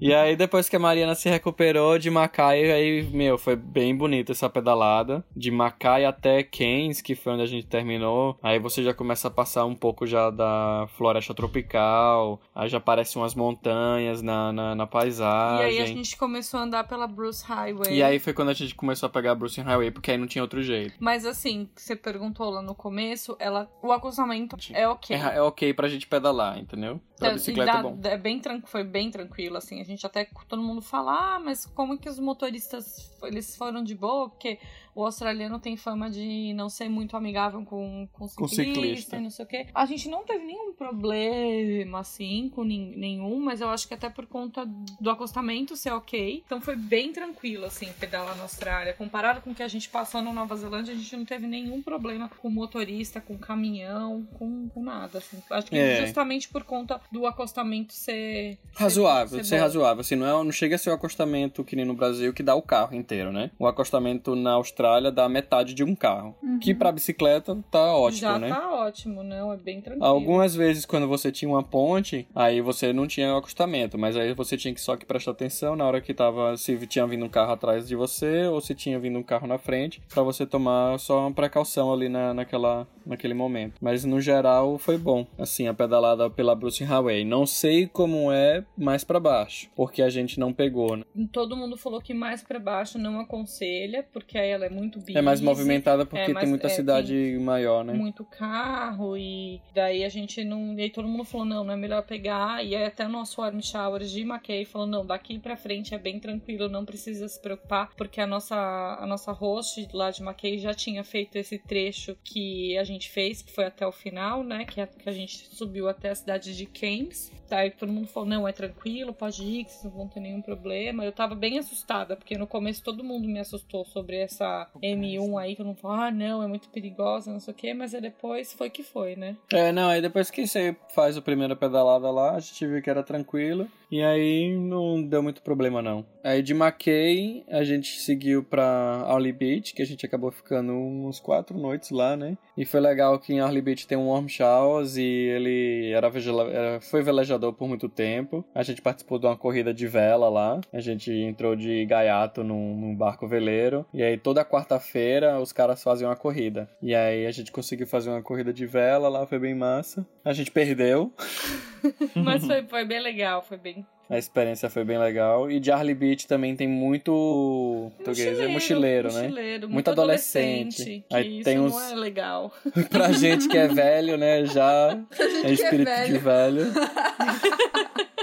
E aí, depois que a Mariana se recuperou de Macai, aí, meu, foi bem bonita essa pedalada. De Macai até Keynes, que foi onde a gente terminou. Aí você já começa a passar um pouco já da floresta tropical. Aí já aparecem umas montanhas na, na, na E paisagem. aí a gente começou a andar pela Bruce Highway. E aí foi quando a gente começou a pegar a Bruce Highway, porque aí não tinha outro jeito. Mas assim, você perguntou lá no começo, ela, o acostamento é ok. É, é ok pra gente pedalar, entendeu? Pra Então, bicicleta e é dá- bom. é bem foi bem tranquilo, assim. A gente até todo mundo fala, ah, mas como que os motoristas eles foram de boa? Porque o australiano tem fama de não ser muito amigável com, com Com ciclista, ciclista. e não sei o quê. A gente não teve nenhum problema, assim, com nenhum, mas eu acho que até por conta do acostamento ser ok. Então foi bem tranquilo, assim, pedalar na Austrália. Comparado com o que a gente passou na Nova Zelândia, a gente não teve nenhum problema com motorista, com caminhão, com, com nada, assim. Acho que É. justamente por conta do acostamento ser... Razoável, ser, bom. razoável. Assim, não, é, não chega a ser o acostamento que nem no Brasil que dá o carro inteiro, né? O acostamento na Austrália dá metade de um carro. Que pra bicicleta tá ótimo, Já né? tá ótimo, não? É bem tranquilo. Algumas vezes, quando você tinha uma ponte, aí você não tinha o acostamento, mas aí você tinha que só que prestar atenção na hora que tava, se tinha vindo um carro atrás de você ou se tinha vindo um carro na frente, pra você tomar só uma precaução ali na, naquela, naquele momento. Mas no geral foi bom, assim, a pedalada pela Bruce Highway. Não sei como é mais pra baixo, porque a gente não pegou, né? Todo mundo falou que mais pra baixo não aconselha, porque aí ela é muito. É mais movimentada porque É, mas tem muita é, cidade maior, né? muito carro e daí a gente não. E aí todo mundo falou: não, não é melhor pegar. E aí até o nosso warm showers de Mackay falou: não, daqui pra frente é bem tranquilo, não precisa se preocupar, porque a nossa, a nossa host lá de Mackay já tinha feito esse trecho que a gente fez, que foi até o final, né? Que a, que a gente subiu até a cidade de Keynes. Daí todo mundo falou: não, é tranquilo, pode ir, que vocês não vão ter nenhum problema. Eu tava bem assustada, porque no começo todo mundo me assustou sobre essa M1 aí, que eu não falo, ah, não, é muito perigosa, não sei o quê, mas aí depois foi que foi, né? É, não, aí depois que você faz a primeira pedalada lá, a gente viu que era tranquilo. E aí não deu muito problema, não. Aí de Mackay, a gente seguiu pra Arley Beach, que a gente acabou ficando uns quatro noites lá, né? E foi legal que em Arley Beach tem um warm showers e ele era- foi velejador por muito tempo. A gente participou de uma corrida de vela lá. A gente entrou de gaiato num, num barco veleiro. E aí toda quarta-feira os caras faziam uma corrida. E aí a gente conseguiu fazer uma corrida de vela lá, foi bem massa. A gente perdeu. Mas foi, foi bem legal, foi bem. A experiência foi bem legal. E de Arley Beach também tem muito português, é mochileiro, né? mochileiro, Muito muito adolescente. adolescente. Aí tem isso uns- não é legal. pra gente que é velho, né? Já é espírito velho. de velho.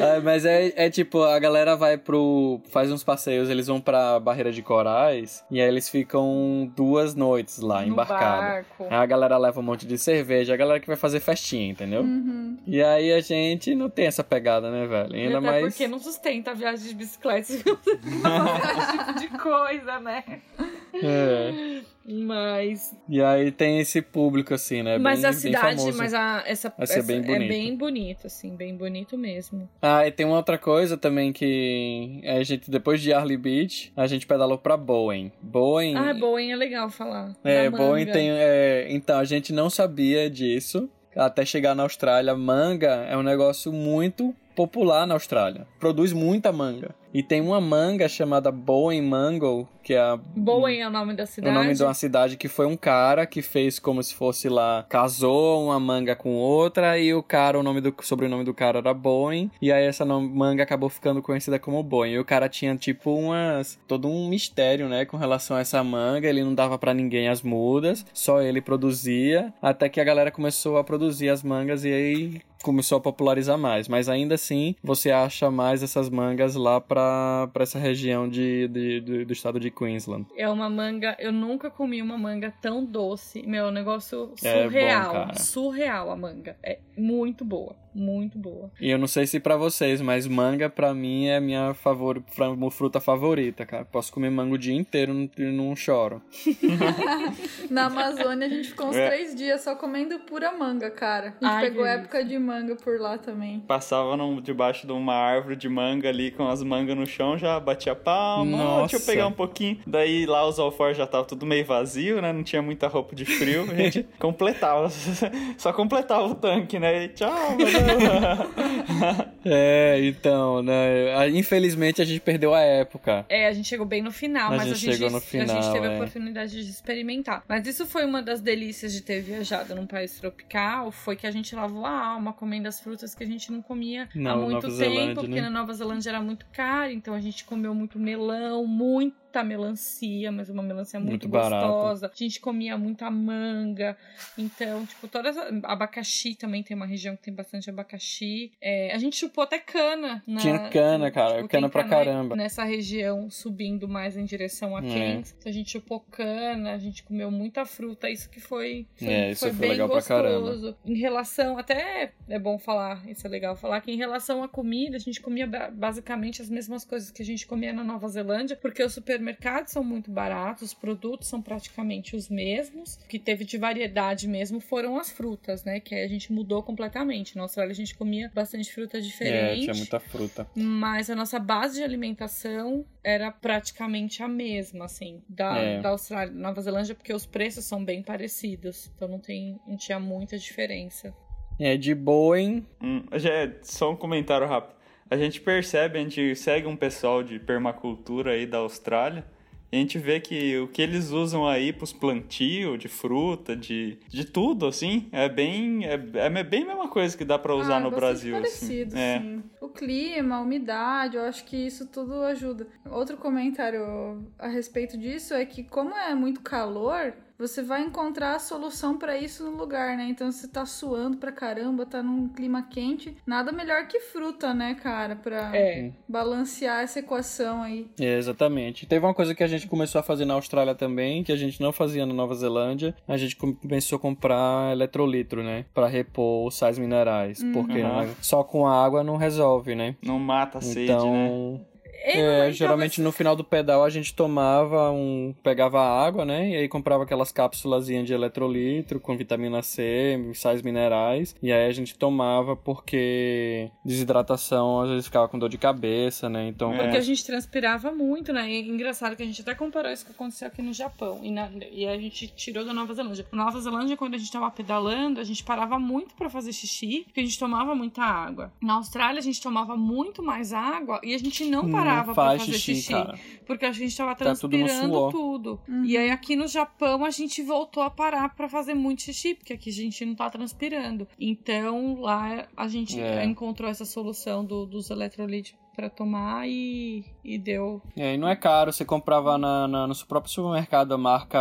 É, mas é, é tipo, a galera vai pro. faz uns passeios, eles vão pra barreira de corais e aí eles ficam duas noites lá, barco. Aí a galera leva um monte de cerveja, a galera que vai fazer festinha, entendeu? Uhum. E aí a gente não tem essa pegada, né, velho? Ainda até mais. porque não sustenta a viagem de bicicleta fazer esse tipo de coisa, né? É. Mas. E aí tem esse público, assim, né? mas bem, a cidade, bem mas a, essa, essa bem é bonito. bem bonito, assim, bem bonito mesmo. Ah, e tem uma outra coisa também que a gente, depois de Arley Beach, a gente pedalou pra Bowen. Bowen. Ah, Boeing é legal falar. É, Bowen tem. é, então, a gente não sabia disso. Até chegar na Austrália, manga é um negócio muito popular na Austrália. Produz muita manga. E tem uma manga chamada Bowen Mango, que é a Boeing é o nome da o cidade. nome de uma cidade que foi um cara que fez como se fosse lá, casou uma manga com outra e o cara, o nome do sobrenome do cara era Boeing, e aí essa manga acabou ficando conhecida como Boeing. E o cara tinha tipo umas todo um mistério, né, com relação a essa manga, ele não dava pra ninguém as mudas, só ele produzia, até que a galera começou a produzir as mangas e aí começou a popularizar mais, mas ainda assim você acha mais essas mangas lá pra, pra essa região de, de- do- do estado de Queensland. É uma manga. Eu nunca comi uma manga tão doce. Meu, é um negócio É bom, surreal. surreal a manga. É muito boa. Muito boa. E eu não sei se pra vocês, mas manga pra mim é a minha favor... fruta favorita, cara. Posso comer manga o dia inteiro e não, não choro. Na Amazônia a gente ficou uns É. três dias só comendo pura manga, cara. A gente Ai, pegou que época de manga por lá também. Passava num- debaixo de uma árvore de manga ali com as mangas no chão, já batia palma. "Ah, Deixa eu Nossa. pegar um pouquinho. Daí lá os alforjes já tava tudo meio vazio, né? Não tinha muita roupa de frio. A gente completava. Só completava o tanque, né? E tchau, valeu. É, então, né? a- Infelizmente a gente perdeu a época. É, a gente chegou bem no final, A mas gente a gente, no a gente final, teve a é. oportunidade de experimentar. Mas isso foi uma das delícias de ter viajado num país tropical, foi que a gente lavou a alma comendo as frutas que a gente não comia Na há muito Nova tempo, Zelândia, porque né? na Nova Zelândia era muito caro, então a gente comeu muito melão, muita melancia, mas uma melancia muito, Muito barato. gostosa. A gente comia muita manga. Então, tipo, todas as- abacaxi também tem uma região que tem bastante abacaxi. É, a gente chupou até cana. na- Tinha cana, cara, tipo, cana pra caramba. Nessa região, subindo mais em direção a É. Então, a gente chupou cana, a gente comeu muita fruta. Isso que foi, foi, É, isso foi foi bem legal pra caramba. gostoso. Em relação, até é bom falar, isso é legal falar, que em relação à comida, a gente comia ba- basicamente as mesmas coisas que a gente comia na Nova Zelândia, porque os supermercados são muito baratos, os produtos são praticamente os mesmos. O que teve de variedade mesmo foram as frutas, né? Que aí a gente mudou completamente. Na Austrália a gente comia bastante fruta É, diferente. tinha muita fruta. Mas a nossa base de alimentação era praticamente a mesma, assim, da, É. da Austrália, Nova Zelândia, porque os preços são bem parecidos. Então não, tem, não tinha muita diferença. É, de Boeing, Hum, já é só um comentário rápido. A gente percebe, a gente segue um pessoal de permacultura aí da Austrália. E a gente vê que o que eles usam aí pros plantio de fruta, de, de tudo, assim, é bem. É, é bem a mesma coisa que dá pra usar Ah, no Brasil. parecido, assim. É. sim. O clima, a umidade, eu acho que isso tudo ajuda. Outro comentário a respeito disso é que como é muito calor, você vai encontrar a solução pra isso no lugar, né? Então você tá suando pra caramba, tá num clima quente, nada melhor que fruta, né, cara, Pra É. balancear essa equação aí. É, exatamente. Teve uma coisa que a gente começou a fazer na Austrália também, que a gente não fazia na Nova Zelândia. A gente come- começou a comprar eletrolitro, né? Pra repor os sais minerais. Porque Uhum. só com água não resolve, né? Não mata a sede, então, né? E é, então, geralmente no final do pedal a gente tomava um. pegava água, né? E aí comprava aquelas cápsulas de eletrolitro com vitamina C, sais minerais. E aí a gente tomava porque desidratação às vezes ficava com dor de cabeça, né? Então. É. Porque a gente transpirava muito, né? E engraçado que a gente até comparou isso que aconteceu aqui no Japão. E, na- e a gente tirou da Nova Zelândia. Na Nova Zelândia, quando a gente tava pedalando, a gente parava muito pra fazer xixi, porque a gente tomava muita água. Na Austrália, a gente tomava muito mais água e a gente não parava não pra faz fazer xixi, xixi. cara. Porque a gente tava Tá tudo transpirando suor. tudo. Uhum. E aí aqui no Japão a gente voltou a parar pra fazer muito xixi, porque aqui a gente não tá transpirando. Então lá a gente É. encontrou essa solução do- dos eletrolitos pra tomar e, e deu É, e não é caro, você comprava na, na- no seu próprio supermercado a marca.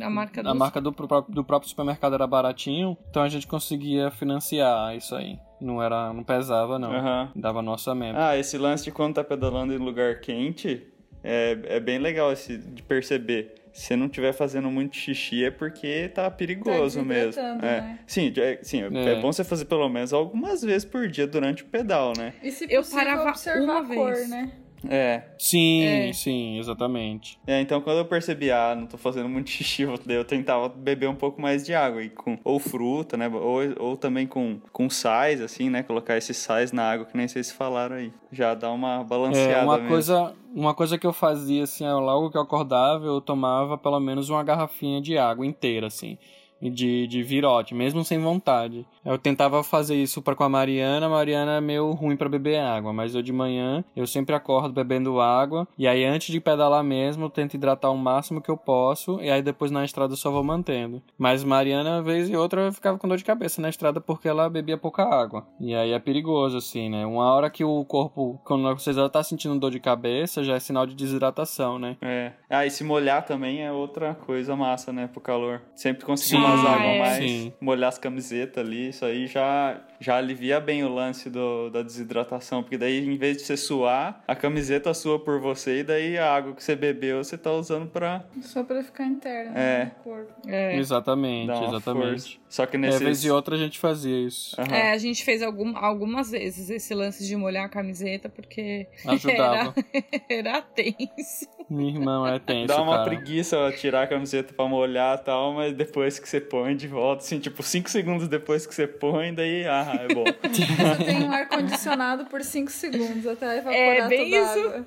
a marca A marca do, do próprio supermercado era baratinho, então a gente conseguia financiar isso aí. Não era, não pesava, não. Aham. Dava no orçamento. Ah, esse lance de quando tá pedalando em lugar quente é, é bem legal esse, de perceber. Se você não estiver fazendo muito xixi é porque tá perigoso Tá mesmo. É. né? Sim, é, sim é. É. bom você fazer pelo menos algumas vezes por dia durante o pedal, né? E se Eu possível, parava observar uma a cor, vez. né? É. Sim, É. sim, exatamente. É, então quando eu percebi, ah, não tô fazendo muito xixi, eu- tentava beber um pouco mais de água. E com, ou fruta, né? Ou, ou também com, com sais, assim, né? Colocar esses sais na água, que nem vocês falaram aí. Já dá uma balanceada É, uma mesmo. coisa, uma coisa que eu fazia, assim, é, logo que eu acordava, eu tomava pelo menos uma garrafinha de água inteira, assim. De, de virote, mesmo sem vontade. Eu tentava fazer isso para com a Mariana, a Mariana é meio ruim para beber água, mas eu de manhã eu sempre acordo bebendo água, e aí antes de pedalar mesmo, eu tento hidratar o máximo que eu posso, e aí depois na estrada eu só vou mantendo. Mas Mariana, vez e outra, ficava com dor de cabeça na estrada porque ela bebia pouca água. E aí é perigoso, assim, né? Uma hora que o corpo, quando você já tá sentindo dor de cabeça, já é sinal de desidratação, né? É. Ah, e se molhar também é outra coisa massa, né? Pro calor. Sempre conseguir Sim, umas Ah, águas a é. mais, Sim. molhar as camisetas ali, isso aí já, já alivia bem o lance do, da desidratação. Porque daí, em vez de você suar, a camiseta sua por você, e daí a água que você bebeu, você tá usando pra Só pra ficar interna É. no corpo. É. Exatamente, exatamente. força. Só que É, nesses... vez e outra a gente fazia isso. Aham. É, a gente fez algum, algumas vezes esse lance de molhar a camiseta, porque Ajudava. era tenso. Meu irmão é tenso, Dá uma cara. preguiça tirar a camiseta pra molhar e tal, mas depois que você põe de volta, assim, tipo, 5 segundos depois que você põe, daí, ah, é bom. Você tem um ar-condicionado por 5 segundos até evaporar É, bem toda a isso. água.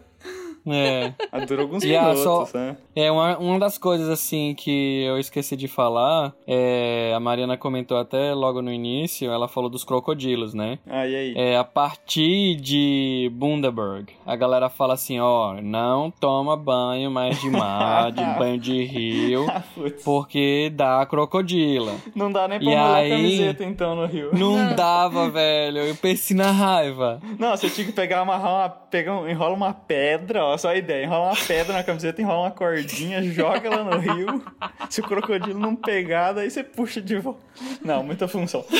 É. Ah, Dura alguns E a minutos, só- né? É, uma, uma das coisas, assim, que eu esqueci de falar, é, a Mariana comentou até logo no início, ela falou dos crocodilos, né? Ah, e aí? É, a partir de Bundaberg, a galera fala assim, ó, não toma banho mais de mar, de banho de rio, Ah, porque dá crocodila. Não dá nem pra E molhar aí- a camiseta, então, no rio. Não dava, velho, eu pensei na raiva. Não, você tinha que pegar, amarrar uma... Pegar, um- enrola uma pedra, ó, só a ideia. Enrola uma pedra na camiseta, enrola uma cordinha, joga ela no rio. Se o crocodilo não pegar, daí você puxa de volta. Não, muita função.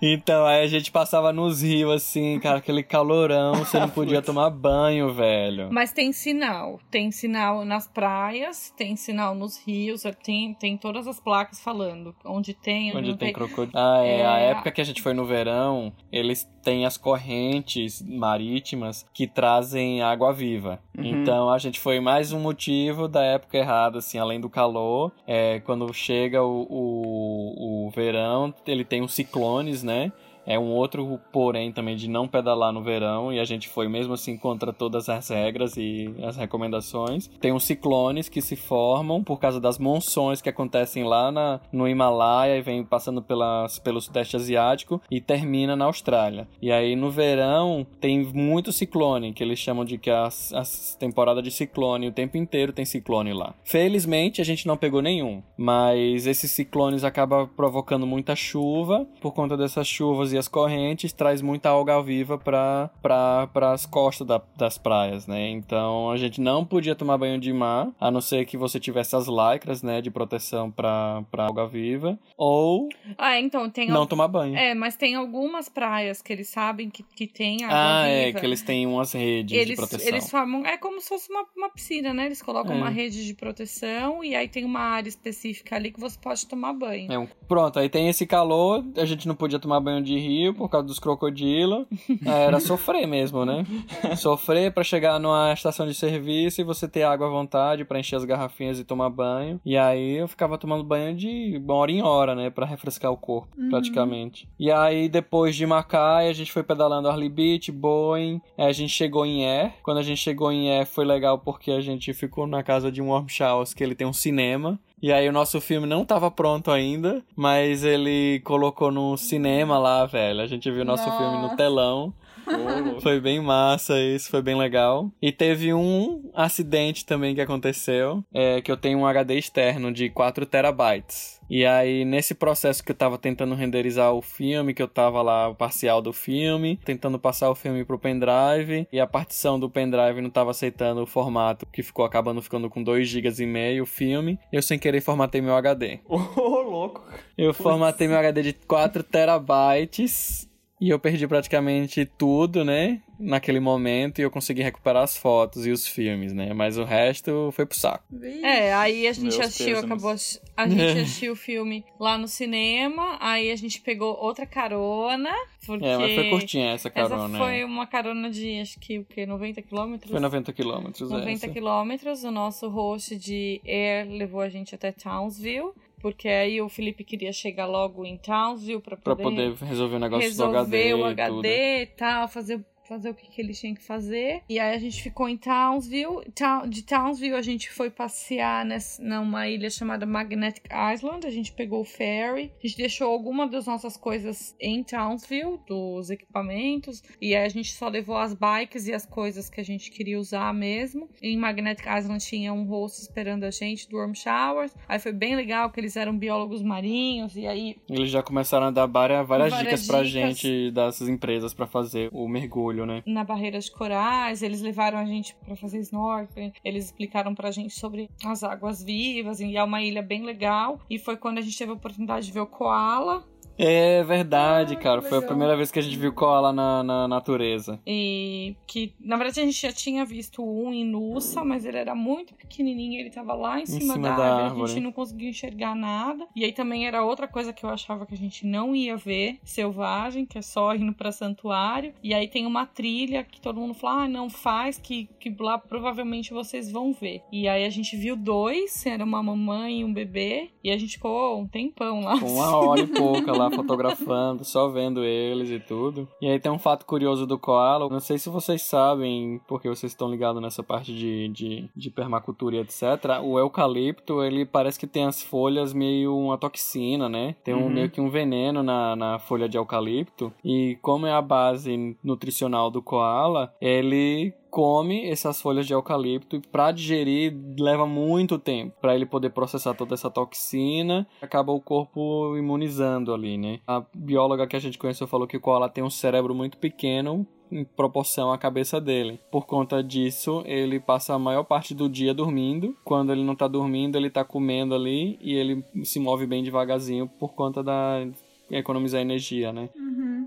Então, aí a gente passava nos rios, assim, cara, aquele calorão, você não podia tomar banho, velho. Mas tem sinal. Tem sinal nas praias, tem sinal nos rios, tem, tem todas as placas falando. Onde tem, onde, Onde tem tem. crocodilo. Ah, é. A É. época que a gente foi no verão, eles têm as correntes marítimas que trazem água viva. Uhum. Então a gente foi mais um motivo da época errada, assim, além do calor. É, quando chega o, o, o verão, ele tem os ciclones, né? É um outro porém também de não pedalar no verão e a gente foi mesmo assim contra todas as regras e as recomendações. Tem os ciclones que se formam por causa das monções que acontecem lá na, no Himalaia e vem passando pelas, pelo Sudeste Asiático e termina na Austrália. E aí no verão tem muito ciclone, que eles chamam de que as temporadas de ciclone, o tempo inteiro tem ciclone lá. Felizmente a gente não pegou nenhum, mas esses ciclones acabam provocando muita chuva, por conta dessas chuvas as correntes, traz muita alga viva para pra, as costas da- das praias, né? Então a gente não podia tomar banho de mar, a não ser que você tivesse as lycras, né, de proteção para pra alga viva, ou Ah, então tem. não al- tomar banho. É, mas tem algumas praias que eles sabem que, que tem água ah, é, que eles têm umas redes de Eles, proteção. eles formam. É como se fosse uma, uma piscina, né? Eles colocam É. uma rede de proteção e aí tem uma área específica ali que você pode tomar banho. É Pronto, aí tem esse calor, a gente não podia tomar banho de rio por causa dos crocodilos. Era sofrer mesmo, né? Sofrer pra chegar numa estação de serviço e você ter água à vontade pra encher as garrafinhas e tomar banho. E aí eu ficava tomando banho de hora em hora, né? Pra refrescar o corpo, praticamente. E aí depois de Macaé, a gente foi pedalando Harley Beach, Boeing. Aí a gente chegou em Air. Quando a gente chegou em Air foi legal porque a gente ficou na casa de um Warm Showers que ele tem um cinema. E aí o nosso filme não tava pronto ainda, mas ele colocou no cinema lá, velho. A gente viu o nosso filme no Nossa. telão. Foi bem massa isso, foi bem legal. E teve um acidente também que aconteceu, é, que eu tenho um HD externo de 4 terabytes. E aí, nesse processo que eu tava tentando renderizar o filme, que eu tava lá, o parcial do filme, tentando passar o filme pro pendrive, e a partição do pendrive não tava aceitando o formato, que ficou acabando ficando com 2 GB e meio o filme, eu sem querer formatei meu HD. Ô, louco. Eu formatei meu HD de 4 terabytes e eu perdi praticamente tudo, né? naquele momento e eu consegui recuperar as fotos e os filmes, né? Mas o resto foi pro saco. É, aí a gente Meus assistiu, pêsames. acabou. A gente assistiu o filme lá no cinema, aí a gente pegou outra carona. Porque É, mas foi curtinha essa carona. Essa foi é. uma carona de acho que o quê? 90 quilômetros? Foi 90 quilômetros, 90 essa. quilômetros. O nosso host de Air levou a gente até Townsville. Porque aí o Felipe queria chegar logo em Townsville pra Pra poder, poder resolver o negócio do resolver HD. o e HD e tal, fazer, fazer o que, que ele tinha que fazer. E aí a gente ficou em Townsville. Town- De Townsville a gente foi passear nessa, numa ilha chamada Magnetic Island. A gente pegou o ferry. A gente deixou alguma das nossas coisas em Townsville, dos equipamentos. E aí a gente só levou as bikes e as coisas que a gente queria usar mesmo. Em Magnetic Island tinha um host esperando a gente do Warm Showers. Aí foi bem legal que eles eram biólogos marinhos. E aí Eles já começaram a dar várias, várias, Várias dicas pra dicas. gente dessas empresas pra fazer o mergulho, né? na barreira de corais, eles levaram a gente pra fazer snorkeling, eles explicaram pra gente sobre as águas vivas, e é uma ilha bem legal. E foi quando a gente teve a oportunidade de ver o koala. É verdade, Ah, cara. Foi a primeira vez que a gente viu koala na, na natureza. E que, na verdade, a gente já tinha visto um em Nussa, mas ele era muito pequenininho, ele tava lá em cima, cima da, da árvore, a árvore. gente não conseguia enxergar nada. E aí também era outra coisa que eu achava que a gente não ia ver, selvagem, que é só indo pra santuário. E aí tem uma trilha que todo mundo fala, ah, não faz, que, que lá provavelmente vocês vão ver. E aí a gente viu dois, era uma mamãe e um bebê, e a gente ficou um tempão lá. Uma hora e pouca lá fotografando, só vendo eles e tudo. E aí tem um fato curioso do koala. Não sei se vocês sabem, porque vocês estão ligados nessa parte de, de, de permacultura e etc. O eucalipto, ele parece que tem as folhas meio uma toxina, né? Tem um, Uhum. meio que um veneno na, na folha de eucalipto. E como é a base nutricional do koala, ele come essas folhas de eucalipto e para digerir leva muito tempo para ele poder processar toda essa toxina acaba o corpo imunizando ali né a bióloga que a gente conheceu falou que o koala tem um cérebro muito pequeno em proporção à cabeça dele. Por conta disso, ele passa a maior parte do dia dormindo. Quando ele não tá dormindo, ele tá comendo ali e ele se move bem devagarzinho por conta da economizar energia, né?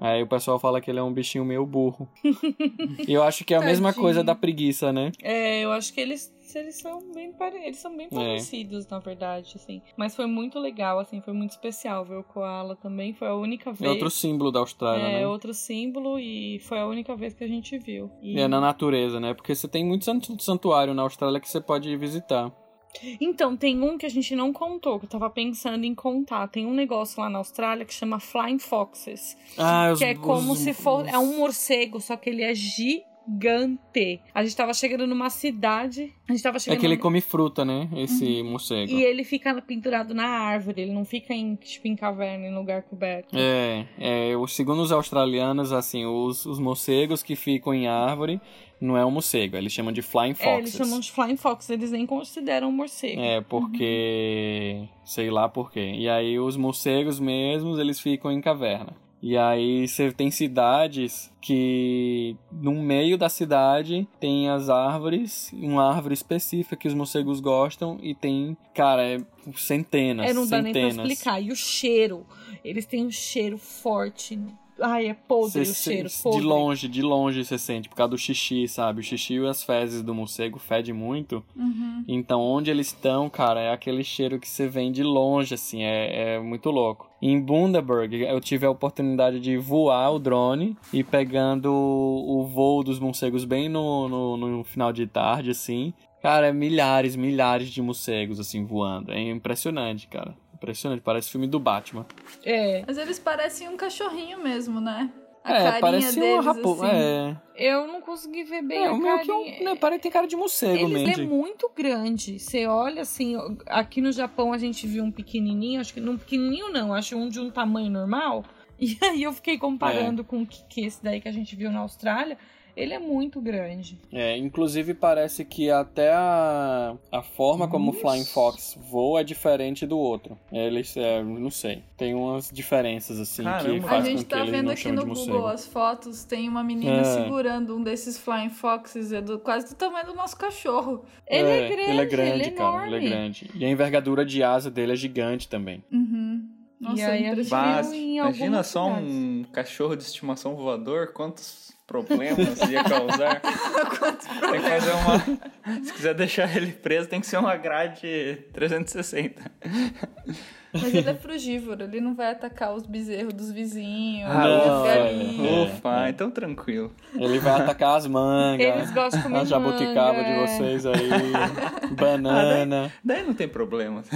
Aí o pessoal fala que ele é um bichinho meio burro. e eu acho que é a mesma coisa da preguiça, né? É, eu acho que eles, eles são bem eles são bem É. parecidos, na verdade, assim. Mas foi muito legal, assim, foi muito especial ver o koala também. Foi a única É vez. outro símbolo da Austrália, É, né? outro símbolo e foi a única vez que a gente viu. E... É na natureza, né? Porque você tem muito santu- santuário na Austrália que você pode visitar. Então, tem um que a gente não contou, que eu tava pensando em contar. Tem um negócio lá na Austrália que chama Flying Foxes. Ah, que é como se fosse. É um morcego, só que ele é gigante. A gente tava chegando numa cidade. A gente tava É chegando. que ele numa- come fruta, né? Esse morcego. E ele fica pendurado na árvore, ele não fica em, tipo, em caverna, em lugar coberto. É, é, segundo os australianos, assim, os, os morcegos que ficam em árvore não é um morcego, eles chamam de flying foxes. É, eles chamam de Flying Fox, eles nem consideram um morcego. É, porque. sei lá por quê. E aí os morcegos mesmos, eles ficam em caverna. E aí você tem cidades que no meio da cidade tem as árvores, uma árvore específica que os morcegos gostam e tem, cara, é centenas, É, não dá nem pra centenas. explicar. E o cheiro, eles têm um cheiro forte. Ai, é podre Cê o cheiro, de podre. longe, de longe você sente, por causa do xixi, sabe? O xixi e as fezes do morcego fedem muito. Uhum. Então, onde eles estão, cara, é aquele cheiro que você vem de longe, assim, é, é muito louco. Em Bundaberg, eu tive a oportunidade de voar o drone e pegando o voo dos morcegos bem no, no, no final de tarde, assim. Cara, é milhares, milhares de morcegos, assim, voando. É impressionante, cara. Impressionante, parece filme do Batman. É, Mas eles parecem um cachorrinho mesmo, né? A é, carinha parece deles, um raposo. assim. É, eu não consegui ver bem é a o meu que carinha. é um, né, parece que tem cara de morcego Eles mesmo. é muito grande. Você olha assim, aqui no Japão a gente viu um pequenininho, acho que não pequenininho não, acho um de um tamanho normal. E aí eu fiquei comparando com o que, que esse daí que a gente viu na Austrália. Ele é muito grande. É, inclusive parece que até a, a forma como o. Flying Fox voa é diferente do outro. Eles, é, não sei, tem umas diferenças assim que Caramba. faz A gente com que tá vendo aqui no Google as fotos, tem uma menina É. segurando um desses flying foxes, é do, quase do tamanho do nosso cachorro. Ele é, grande, ele é grande, é cara, enorme. ele é grande. E a envergadura de asa dele é gigante também. Uhum. Nossa, E aí impressionante. Mas imagina só cidades. um cachorro de estimação voador, quantos problemas ia causar? tem que fazer uma. Se quiser deixar ele preso, tem que ser uma grade 360. Mas ele é frugívoro, ele não vai atacar os bezerros dos vizinhos, Ah, as não, galinhas. Ufa, então tranquilo. Ele vai atacar as mangas. Eles gostam de comer A jabuticaba manga, de é. vocês aí. banana. Daí não tem problema.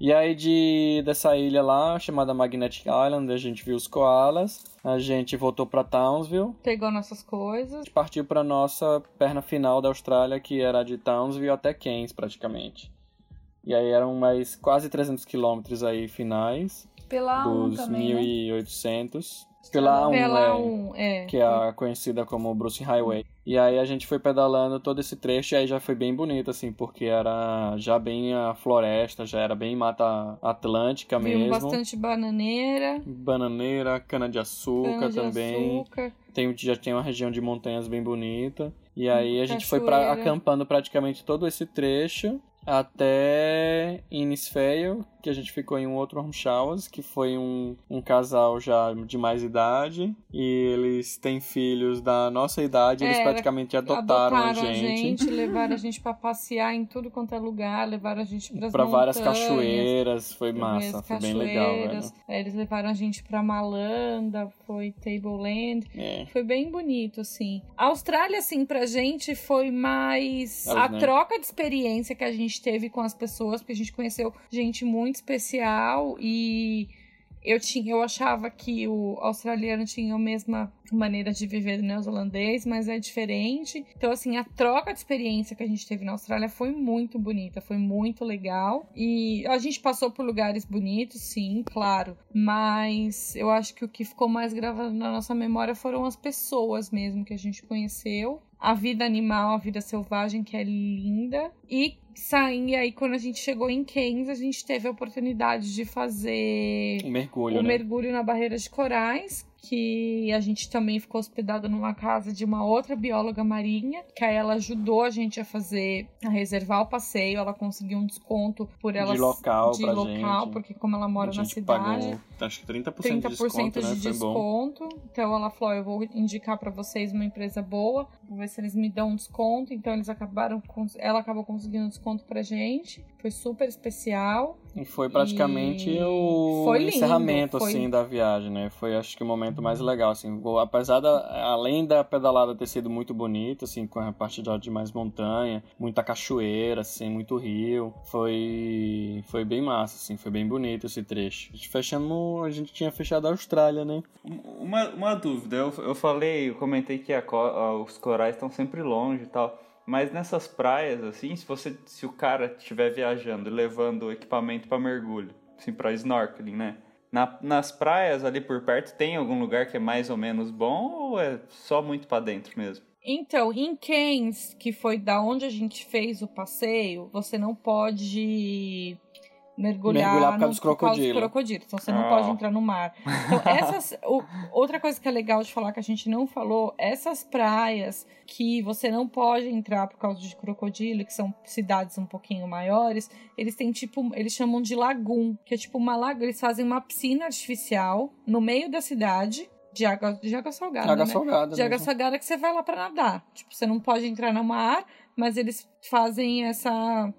E aí de dessa ilha lá, chamada Magnetic Island, a gente viu os koalas. A gente voltou pra Townsville. Pegou nossas coisas. Partiu pra nossa perna final da Austrália, que era de Townsville até Cairns, praticamente. E aí eram mais quase 300 quilômetros aí finais, Pela A1 dos também, né? 1800. Pela A1, Pela é, um, é. que é a conhecida como Bruce Highway. E aí a gente foi pedalando todo esse trecho e aí já foi bem bonito, assim, porque era já bem a floresta, já era bem mata atlântica Vimos mesmo. bastante bananeira, Bananeira, cana-de-açúcar cana também. açúcar. Tem, já tem uma região de montanhas bem bonita. E aí a gente foi pra, Cachoeira. acampando praticamente todo esse trecho até Innisfail, que a gente ficou em um outro home showers, que foi um, um casal já de mais idade. E eles têm filhos da nossa idade, eles É, praticamente adotaram, a a gente. levaram a gente pra passear em tudo quanto é lugar, levaram a gente pras Pra várias cachoeiras, foi massa, foi bem legal. É, Eles levaram a gente pra Malanda, foi Tableland. É. Foi bem bonito, assim. A Austrália, assim, pra gente foi mais Mas, a né? troca de experiência que a gente teve com as pessoas, porque a gente conheceu gente muito especial e eu tinha, eu achava que o australiano tinha a mesma maneira de viver neozelandês, mas é diferente. Então, assim, a troca de experiência que a gente teve na Austrália foi muito bonita, foi muito legal. E a gente passou por lugares bonitos, sim, claro. Mas eu acho que o que ficou mais gravado na nossa memória foram as pessoas mesmo que a gente conheceu. A vida animal, a vida selvagem, que é linda. E saindo, e aí quando a gente chegou em Cairns, a gente teve a oportunidade de fazer Um mergulho, o né? mergulho na barreira de corais, que a gente também ficou hospedado numa casa de uma outra bióloga marinha, que aí ela ajudou a gente a fazer, a reservar o passeio, ela conseguiu um desconto por ela De local de local, gente. porque como ela mora na cidade, pagou, acho que 30%, 30% de desconto, né? de bom. desconto. Então ela falou: eu vou indicar pra vocês uma empresa boa, vou ver se eles me dão um desconto. Então eles acabaram, ela acabou conseguindo um desconto pra gente. Foi super especial. E foi praticamente E o foi lindo, encerramento, foi- assim, da viagem, né? Foi, acho que, o momento mais legal, assim. Apesar da... Além da pedalada ter sido muito bonita, assim, com a parte de, mais montanha, muita cachoeira, assim, muito rio. Foi... Foi bem massa, assim. Foi bem bonito esse trecho. A gente fechamos... A gente tinha fechado a Austrália, né? Uma, uma dúvida, eu, eu falei, eu comentei que a- os corais estão sempre longe e tal. Mas nessas praias, assim, se você se o cara estiver viajando levando equipamento para mergulho, assim, para snorkeling, né? Na- nas praias ali por perto tem algum lugar que é mais ou menos bom ou é só muito para dentro mesmo? Então, em Cairns, que foi da onde a gente fez o passeio, você não pode mergulhar Mergulhar por causa no- dos por causa dos crocodilos. crocodilos. Então você não Ah. pode entrar no mar. Então, essas. o- outra coisa que é legal de falar que a gente não falou, essas praias que você não pode entrar por causa de crocodilo, que são cidades um pouquinho maiores, eles têm tipo. Eles chamam de lagoon, que é tipo uma lagoa. Eles fazem uma piscina artificial no meio da cidade. De água, de água salgada. Água né? salgada. de água mesmo. salgada que você vai lá pra nadar. Tipo, você não pode entrar no mar, mas eles fazem essa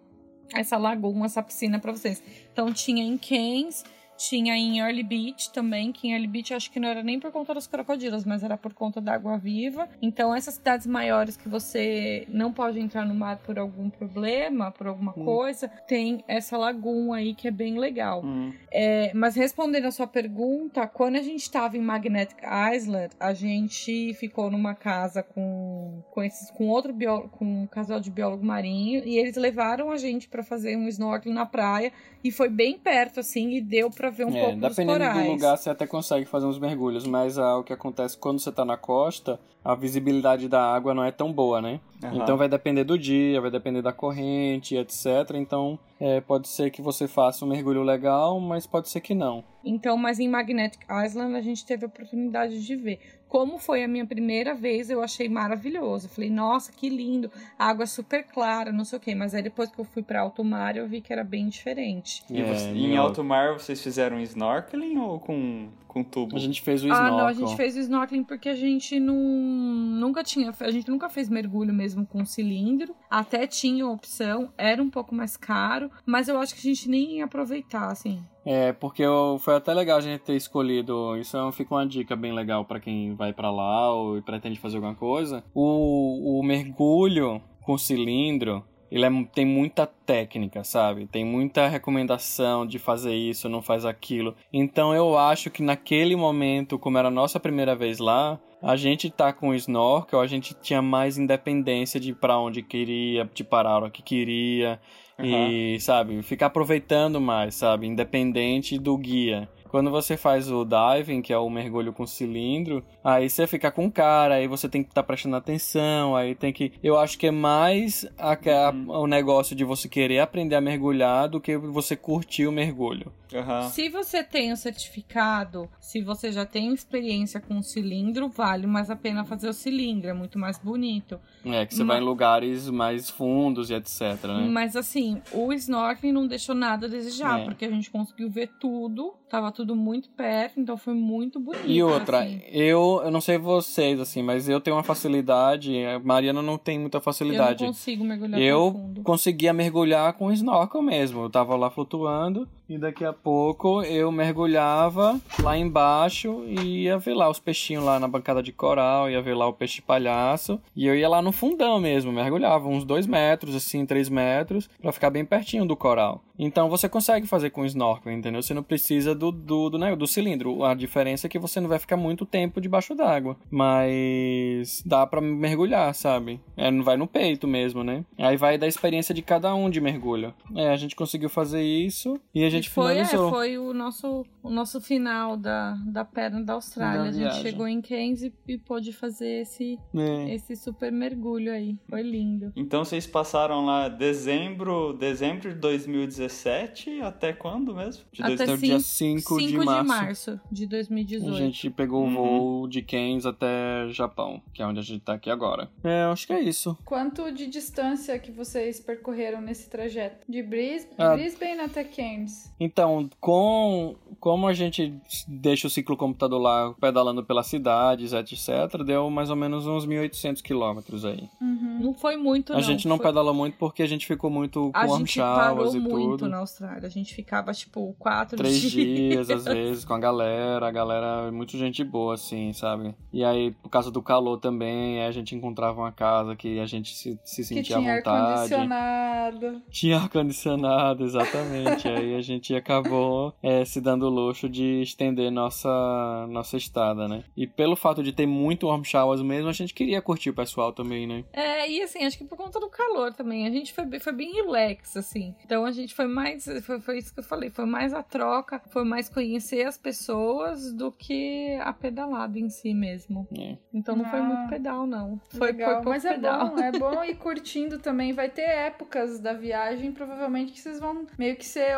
essa lagoa, essa piscina pra vocês. Então tinha em Cairns, tinha em Early Beach também, que em Early Beach acho que não era nem por conta dos crocodilos, mas era por conta da água viva. Então essas cidades maiores que você não pode entrar no mar por algum problema, por alguma Hum. coisa, tem essa lagoa aí que é bem legal. Hum. É, mas respondendo a sua pergunta, quando a gente estava em Magnetic Island, a gente ficou numa casa com com, esses, com outro biólogo, com um casal de biólogo marinho e eles levaram a gente para fazer um snorkeling na praia e foi bem perto assim e deu para ver um é, pouco dos dependendo corais. do lugar, você até consegue fazer uns mergulhos, mas ah, o que acontece quando você tá na costa, a visibilidade da água não é tão boa, né? Aham. Então vai depender do dia, vai depender da corrente, etc. Então é, pode ser que você faça um mergulho legal, mas pode ser que não. Então, mas em Magnetic Island a gente teve a oportunidade de ver. Como foi a minha primeira vez, eu achei maravilhoso. Eu falei, nossa, que lindo, a água é super clara, não sei o quê. Mas aí depois que eu fui para alto mar, eu vi que era bem diferente. E É, você- e em eu- alto mar vocês fizeram snorkeling ou com, com tubo? A gente fez o Ah, snorkel. não, a gente fez o snorkeling porque a gente não nunca tinha, a gente nunca fez mergulho mesmo com cilindro. Até tinha opção, era um pouco mais caro, mas eu acho que a gente nem ia aproveitar, assim. É, porque eu- foi até legal a gente ter escolhido. Isso é, fica uma dica bem legal pra quem vai pra lá ou pretende fazer alguma coisa. O, o mergulho com cilindro. Ele é- tem muita técnica, sabe? Tem muita recomendação de fazer isso, não faz aquilo. Então eu acho que naquele momento, como era a nossa primeira vez lá, a gente tá com o snorkel, a gente tinha mais independência de pra onde queria, de parar hora que queria. E, sabe, ficar aproveitando mais, sabe? Independente do guia. Quando você faz o diving, que é o mergulho com cilindro, aí você fica com cara, aí você tem que estar prestando atenção, aí tem que. Eu acho que é mais a- a- o negócio de você querer aprender a mergulhar do que você curtir o mergulho. Aham. Se você tem o certificado, se você já tem experiência com o cilindro, vale mais a pena fazer o cilindro, é muito mais bonito. É, que você Ma- vai em lugares mais fundos e etc, né? Mas assim, o snorkeling não deixou nada a desejar, É. porque a gente conseguiu ver tudo, tava tudo muito perto, então foi muito bonito. E outra, assim. eu, eu não sei vocês, assim, mas eu tenho uma facilidade, a Mariana não tem muita Eu não facilidade. consigo mergulhar Eu conseguia mergulhar com snorkel mesmo. Eu tava lá flutuando e daqui a pouco eu mergulhava lá embaixo e ia ver lá os peixinhos lá na bancada de coral, ia ver lá o peixe palhaço. E eu ia lá no fundão mesmo, mergulhava uns dois metros, assim, três metros, pra ficar bem pertinho do coral. Então você consegue fazer com snorkel, entendeu? Você não precisa do, do, do, né, do cilindro. A diferença é que você não vai ficar muito tempo debaixo d'água. Mas dá pra mergulhar, sabe? É, não vai no peito mesmo, né? Aí vai da experiência de cada um de mergulho. É, a gente conseguiu fazer isso e a gente E foi, é, finalizou. foi o nosso, o nosso final da, da perna da Austrália. Da a gente chegou em Cairns e, e pôde fazer esse, É. esse super mergulho aí. Foi lindo. Então vocês passaram lá dezembro, dezembro de 2017 até quando mesmo? De Até dois- Até o dia 5 5 de março. de 2018. A gente pegou Uhum. o voo de Cairns até Japão, que é onde a gente tá aqui agora. É, eu acho que é isso. Quanto de distância que vocês percorreram nesse trajeto? De Bris Ah. Brisbane até Cairns? Então, com como a gente deixa o ciclo computador lá pedalando pelas cidades, etc., deu mais ou menos uns 1.800 quilômetros aí. Uhum. Não foi muito, A não. gente não foi... pedalou muito porque a gente ficou muito A com gente warm parou showers e muito tudo. na Austrália. A gente ficava, tipo, quatro Três dias. dias, às vezes, com a galera. A galera é muito gente boa, assim, sabe? E aí, por causa do calor também, a gente encontrava uma casa que a gente se, se sentia à tinha vontade. ar-condicionado. Tinha ar-condicionado, exatamente. aí a gente acabou é, se dando o luxo de estender nossa, nossa estada, né? E pelo fato de ter muito warm showers mesmo, a gente queria curtir o pessoal também, né? É, e assim, acho que por conta do calor também. A gente foi, bem- foi bem relax, assim. Então a gente foi mais. Foi, foi isso que eu falei. Foi mais a troca, foi mais conhecer as pessoas do que a pedalada em si mesmo. É. Então não foi Ah, muito pedal, não. Foi, Legal, foi pouco mas é pedal. bom, é bom ir curtindo também. Vai ter épocas da viagem, provavelmente, que vocês vão meio que ser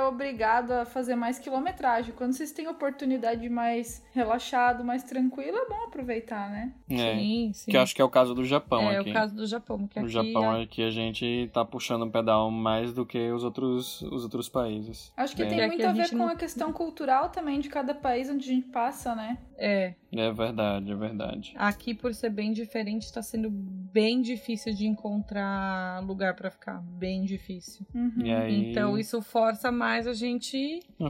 obrigado a fazer mais quilometragem. Quando vocês têm oportunidade mais relaxado, mais tranquilo, é bom aproveitar, né? É. Sim, sim. Que eu acho que é o caso do Japão é aqui. o caso do Japão, que No aqui Japão a- é que a gente tá puxando um pedal mais do que os outros, os outros países. Acho que É. tem É muito que a a ver com não- a questão cultural também de cada país onde a gente passa, né? é É verdade, é verdade. aqui por ser bem diferente tá sendo bem difícil de encontrar lugar pra ficar, bem difícil. Uhum. E aí, Então isso força mais a gente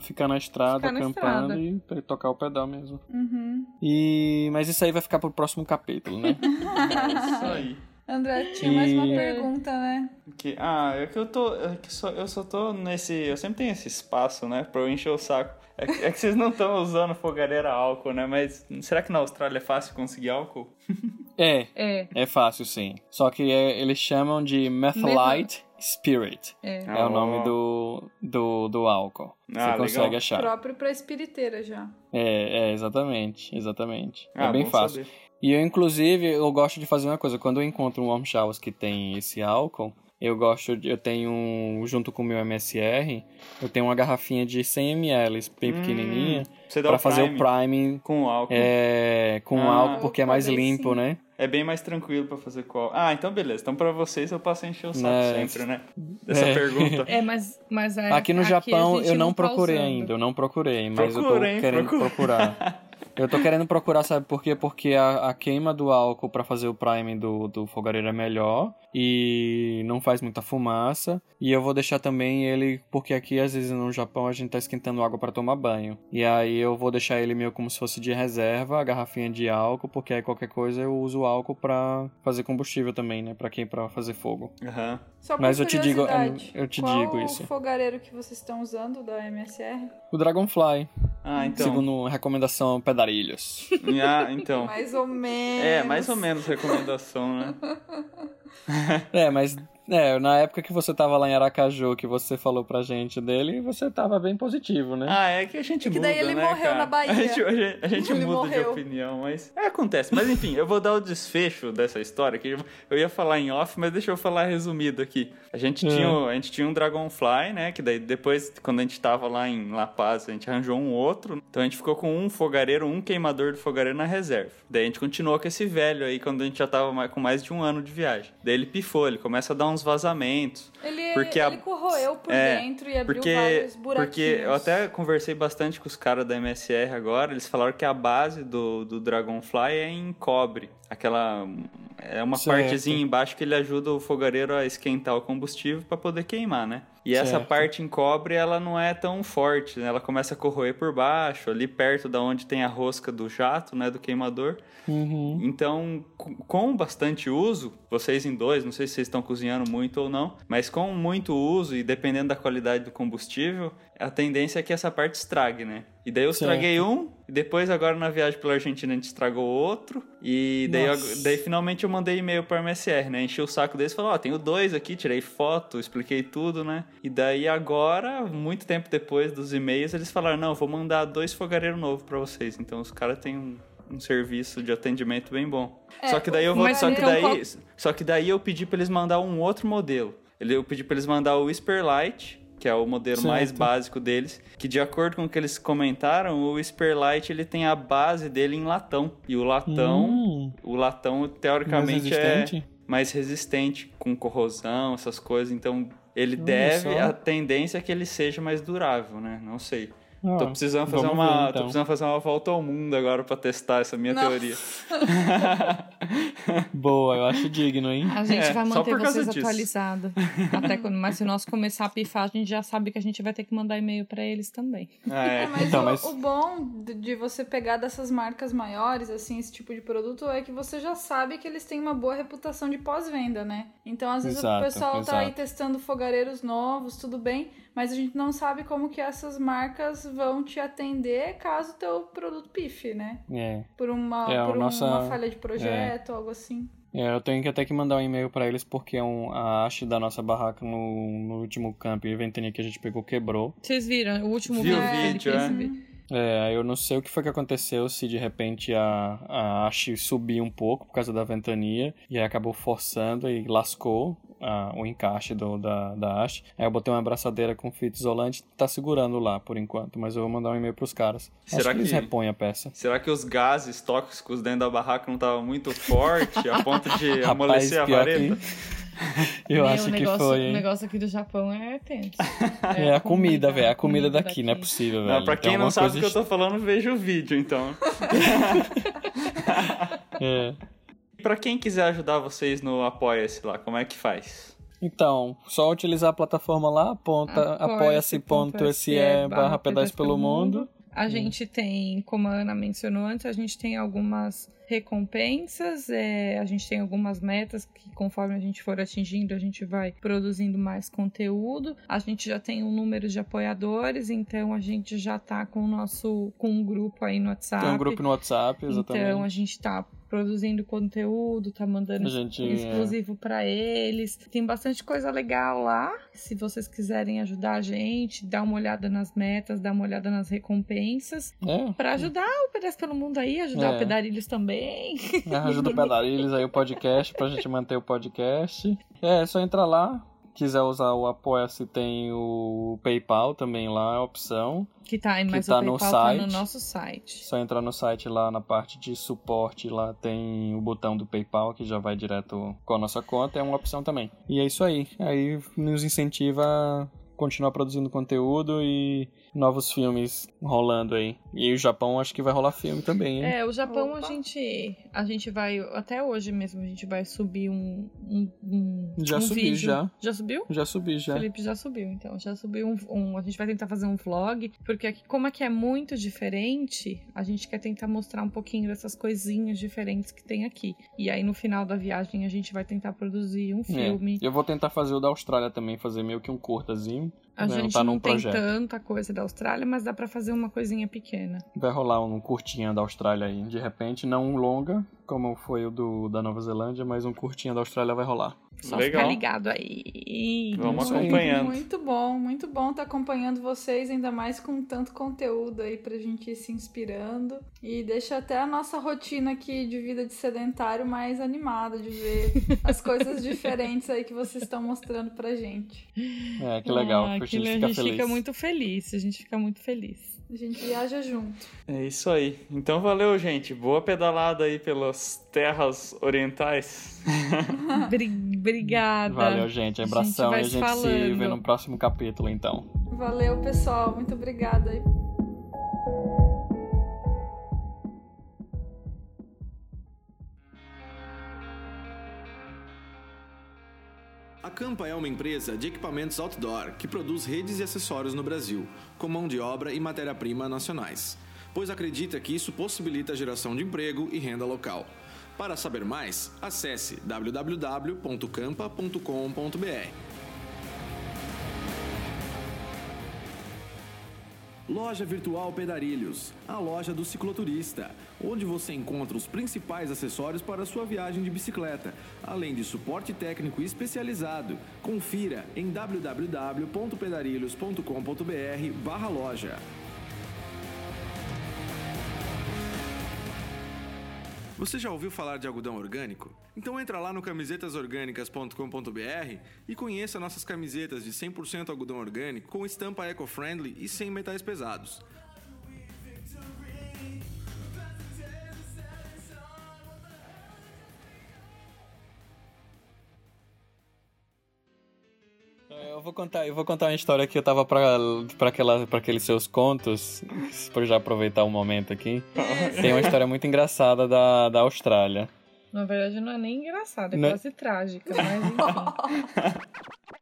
ficar na estrada, Ficar na acampando estrada. e to- tocar o pedal mesmo. Uhum. E mas isso aí vai ficar pro próximo capítulo, né? Isso aí. André, tinha mais uma E- pergunta, né? Que, ah, é que eu tô. É que só, eu só tô nesse. Eu sempre tenho esse espaço, né? Pra eu encher o saco. É que, é que vocês não estão usando fogareira álcool, né? Mas será que na Austrália é fácil conseguir álcool? é, é, é fácil sim. Só que é- eles chamam de Metholite Spirit. é. É o nome do, do, do álcool. Ah, Você consegue legal. achar. Próprio pra espiriteira já. É, é, exatamente, exatamente. Ah, é bem fácil. saber. E eu, inclusive, eu gosto de fazer uma coisa. Quando eu encontro um warm showers que tem esse álcool, eu gosto, de, eu tenho, junto com o meu MSR, eu tenho uma garrafinha de 100 ml, bem pequenininha, Você dá pra o fazer prime o priming com álcool. é, com Ah. álcool, porque é mais limpo, sim. né? É bem mais tranquilo pra fazer álcool. Ah, então beleza. Então pra vocês eu passo a encher o saco Né. sempre, né? Dessa É. pergunta. É, mas, mas é, Aqui no a Japão eu não, tá procurei usando. ainda, eu não procurei, mas Procura, eu tô querendo Procura. procurar. Eu tô querendo procurar, sabe por quê? Porque a, a queima do álcool pra fazer o priming do, do fogareiro é melhor e não faz muita fumaça. E eu vou deixar também ele, porque aqui às vezes no Japão a gente tá esquentando água pra tomar banho. E aí eu vou deixar ele meio como se fosse de reserva, a garrafinha de álcool, porque aí qualquer coisa eu uso o álcool pra fazer combustível também, né? Pra quem pra fazer fogo. Aham. Só por Mas eu te digo- eu te qual digo isso. o fogareiro que vocês estão usando da MSR? O Dragonfly, Ah, então. segundo recomendação Pedarilhos. Ah, então. Mais ou menos. É, mais ou menos recomendação, né? É, mas é, na época que você tava lá em Aracaju, que você falou pra gente dele, você tava bem positivo, né? Ah, é que a gente É que muda, daí ele né, morreu cara? na Bahia. A gente, a gente- a gente muda de morreu. opinião, mas é, acontece. Mas enfim, eu vou dar o desfecho dessa história, que eu ia falar em off, mas deixa eu falar resumido aqui. A gente, É. tinha, a gente tinha um Dragonfly, né, que daí depois, quando a gente tava lá em La Paz, a gente arranjou um outro, então a gente ficou com um fogareiro, um queimador do fogareiro na reserva. Daí a gente continuou com esse velho aí, quando a gente já tava com mais de um ano de viagem. Daí ele pifou, ele começa a dar uns vazamentos, Ele, Porque a- ele corroeu por É, dentro e abriu porque, vários buraquinhos. porque eu até conversei bastante com os caras da MSR agora, eles falaram que a base do, do Dragonfly é em cobre. Aquela. É uma Certo. partezinha embaixo que ele ajuda o fogareiro a esquentar o combustível para poder queimar, né? E essa Certo. parte em cobre, ela não é tão forte, né? Ela começa a corroer por baixo, ali perto da onde tem a rosca do jato, né? Do queimador. Uhum. Então, com bastante uso, vocês em dois, não sei se vocês estão cozinhando muito ou não, mas com muito uso e dependendo da qualidade do combustível, a tendência é que essa parte estrague, né? E daí eu Certo. estraguei um, e depois agora na viagem pela Argentina a gente estragou outro, e daí, eu- daí finalmente eu mandei e-mail para MSR, né? Enchi o saco deles e falei, ó, tenho dois aqui, tirei foto, expliquei tudo, né? E daí agora, muito tempo depois dos e-mails, eles falaram, não, eu vou mandar dois fogareiros novos para vocês. Então os caras têm um, um serviço de atendimento bem bom. É, só que daí eu o vou, só que daí, qual- só que daí eu pedi para eles mandar um outro modelo. Eu pedi para eles mandar o Whisper Light, que é o modelo mais Certo. básico deles, que de acordo com o que eles comentaram, o Whisper Light ele tem a base dele em latão. E o latão, Hum, o latão mais teoricamente é resistente? mais resistente com corrosão, essas coisas, então ele Olha deve, só. a tendência é que ele seja mais durável, né? Não sei. Ah, Tô precisando fazer uma, ver, tô então. precisando fazer uma volta ao mundo agora pra testar essa minha Nossa. teoria. Boa, eu acho digno, hein? A gente É, vai manter vocês atualizados. Até quando, mas se o nosso começar a pifar, a gente já sabe que a gente vai ter que mandar e-mail pra eles também. Ah, é. É, mas, Então, o, mas- o bom de- você pegar dessas marcas maiores, assim, esse tipo de produto, é que você já sabe que eles têm uma boa reputação de pós-venda, né? Então, às vezes, Exato, o pessoal tá aí exato. testando fogareiros novos, tudo bem, mas a gente não sabe como que essas marcas vão te atender caso o teu produto pife, né? É. Por uma, É, por um- nossa- uma falha de projeto, algo assim. É, eu tenho que até que mandar um e-mail pra eles porque é um, a haste da nossa barraca no, no último camp e ventania que a gente pegou quebrou. Vocês viram? O último Viu o vídeo vídeo, é? viu? É, aí eu não sei o que foi que aconteceu, se de repente a, a haste subiu um pouco por causa da ventania e aí acabou forçando e lascou a- o encaixe do, da, da haste. Aí eu botei uma abraçadeira com fita isolante tá segurando lá por enquanto, mas eu vou mandar um e-mail pros caras. Será Acho que, eles que- repõem a peça. Será que os gases tóxicos dentro da barraca não estavam muito forte a ponto de Rapaz, amolecer a vareta? que... Eu Meu, acho o que negócio, foi, O negócio aqui do Japão é tenso. É a comida, velho. É a comida daqui, não é possível, velho. Pra quem não sabe o que eu tô falando, veja o vídeo, então. É. Pra quem quiser ajudar vocês no Apoia-se lá, como é que faz? Então, só utilizar a plataforma lá, aponta apoia-se.se barra pedais pelo mundo. A gente tem, como a Ana mencionou antes, a gente tem algumas recompensas, é, a gente tem algumas metas que conforme a gente for atingindo, a gente vai produzindo mais conteúdo. A gente já tem um número de apoiadores, então a gente já tá com o nosso com um grupo aí no WhatsApp. Tem um grupo no WhatsApp, exatamente. Então a gente tá produzindo conteúdo, tá mandando gente, exclusivo pra eles. Tem bastante coisa legal lá. Se vocês quiserem ajudar a gente, dá uma olhada nas metas, dá uma olhada nas recompensas. É, Pra ajudar o Pedaço pelo Mundo aí, ajudar É. o Pedarilhos também. é, ajuda o Pedarilhos aí o podcast, pra gente manter o podcast. É, é só entrar lá, quiser usar o Apoia-se, tem o PayPal também lá, a opção. Que tá Que mas tá o no PayPal tá no site. nosso site. Só entrar no site lá na parte de suporte, lá tem o botão do PayPal que já vai direto com a nossa conta, é uma opção também. E é isso aí. Aí nos incentiva a continuar produzindo conteúdo e novos filmes rolando aí. E o Japão acho que vai rolar filme também, hein? É, o Japão a Opa. gente a gente vai até hoje mesmo a gente vai subir um um, um Já um subi, vídeo. já. Já subiu? Já subi já. Felipe já subiu, então já subiu um, um- A gente vai tentar fazer um vlog, porque aqui, como aqui é muito diferente, a gente quer tentar mostrar um pouquinho dessas coisinhas diferentes que tem aqui. E aí no final da viagem a gente vai tentar produzir um É, filme. Eu vou tentar fazer o da Austrália também, fazer meio que um curtazinho. A né, gente tá não tem projeto. tanta coisa da Austrália, mas dá pra fazer uma coisinha pequena. Vai rolar um curtinha da Austrália aí. De repente, não um longa, como foi o do, da Nova Zelândia, mas um curtinha da Austrália vai rolar. Só Legal. ficar ligado aí. Vamos aí. acompanhando. Muito bom, muito bom estar acompanhando vocês, ainda mais com tanto conteúdo aí pra gente ir se inspirando. E deixa até a nossa rotina aqui de vida de sedentário mais animada de ver as coisas diferentes aí que vocês estão mostrando pra gente. É, que legal. Ah, a gente fica a gente feliz. fica muito feliz. A gente fica muito feliz. A gente viaja junto. É isso aí. Então valeu, gente. Boa pedalada aí pelas terras orientais. Bri- Obrigada. Valeu, gente. Abração vai e a se gente se falando. vê no próximo capítulo, então. Valeu, pessoal. Muito obrigada aí. A Campa é uma empresa de equipamentos outdoor que produz redes e acessórios no Brasil, com mão de obra e matéria-prima nacionais, pois acredita que isso possibilita a geração de emprego e renda local. Para saber mais, acesse www.campa.com.br. Loja Virtual Pedarilhos, a loja do cicloturista, onde você encontra os principais acessórios para sua viagem de bicicleta, além de suporte técnico especializado. Confira em www.pedarilhos.com.br/loja. Você já ouviu falar de algodão orgânico? Então entra lá no camisetasorgânicas.com.br e conheça nossas camisetas de 100% algodão orgânico com estampa eco-friendly e sem metais pesados. Eu vou contar, eu vou contar uma história que eu tava pra, pra, aquela, pra aqueles seus contos, pra já aproveitar o momento aqui. Tem uma história muito engraçada da, da Austrália. Na verdade, não é nem engraçado, é Não- quase trágica, mas enfim.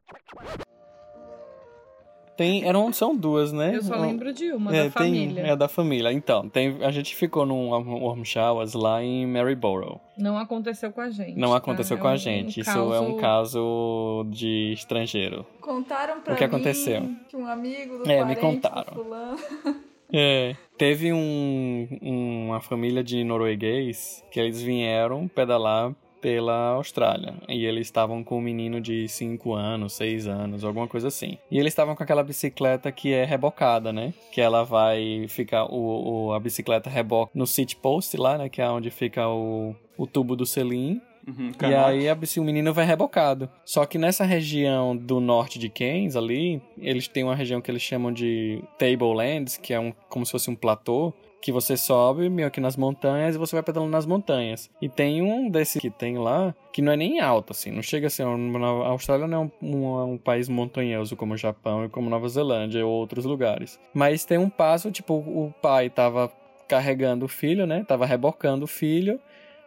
Tem, eram, são duas, né? Eu só Um- lembro de uma, é, da família. Tem, é da família. Então, tem, a gente ficou num warm showers lá em Maryborough. Não aconteceu com a gente. Não tá? aconteceu É com a um gente. Isso caso- é um caso de estrangeiro. Contaram pra O que mim aconteceu? que um amigo do É, me contaram. É. Teve um, uma família de norueguês que eles vieram pedalar pela Austrália. E eles estavam com um menino de 5 anos, 6 anos, alguma coisa assim. E eles estavam com aquela bicicleta que é rebocada, né? Que ela vai ficar. O, o- a bicicleta reboca no seat post lá, né? Que é onde fica o, o tubo do selim. Uhum, E aí a o menino vai rebocado. Só que nessa região do norte de Keynes ali, eles têm uma região que eles chamam de Tablelands, que é um, como se fosse um platô, que você sobe meio que nas montanhas e você vai pedalando nas montanhas. E tem um desse que tem lá, que não é nem alto, assim, não chega a ser. um- A Austrália não é um, um- um país montanhoso como o Japão e como Nova Zelândia ou outros lugares. Mas tem um passo, tipo, o pai tava carregando o filho, né? Tava rebocando o filho.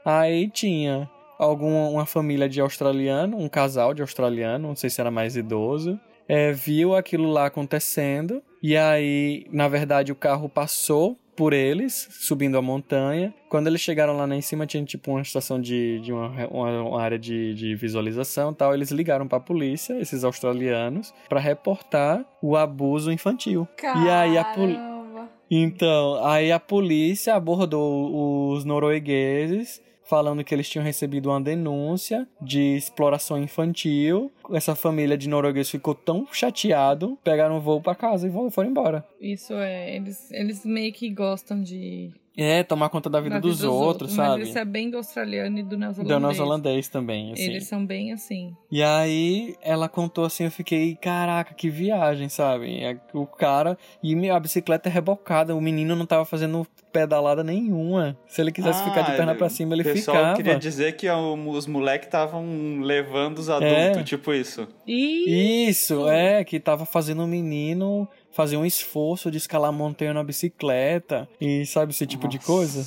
Aí tinha alguma uma família de australiano, um casal de australiano, não sei se era mais idoso, é, viu aquilo lá acontecendo e aí, na verdade, o carro passou por eles, subindo a montanha. Quando eles chegaram lá, em cima, tinha tipo uma estação de, de uma, uma- área de, de visualização e tal. Eles ligaram pra polícia, esses australianos, pra reportar o abuso infantil. E aí a Caramba. então, aí a polícia abordou os noruegueses, falando que eles tinham recebido uma denúncia de exploração infantil. Essa família de norueguês ficou tão chateado, pegaram um voo pra casa e foram embora. Isso é, eles, eles meio que gostam de É, tomar conta da vida da dos, vida outros, Mas sabe? isso é bem do australiano e do neozelandês. Do neozelandês também, assim. Eles são bem assim. E aí ela contou assim, eu fiquei, caraca, que viagem, sabe? É O cara. E a bicicleta é rebocada, o menino não tava fazendo pedalada nenhuma. Se ele quisesse ficar de perna pra cima, ele Ah, o pessoal ficava. queria dizer que o- os moleques estavam levando os adultos, É. tipo isso. E Isso, é, que tava fazendo o menino fazer um esforço de escalar a montanha na bicicleta. E sabe esse tipo de coisa?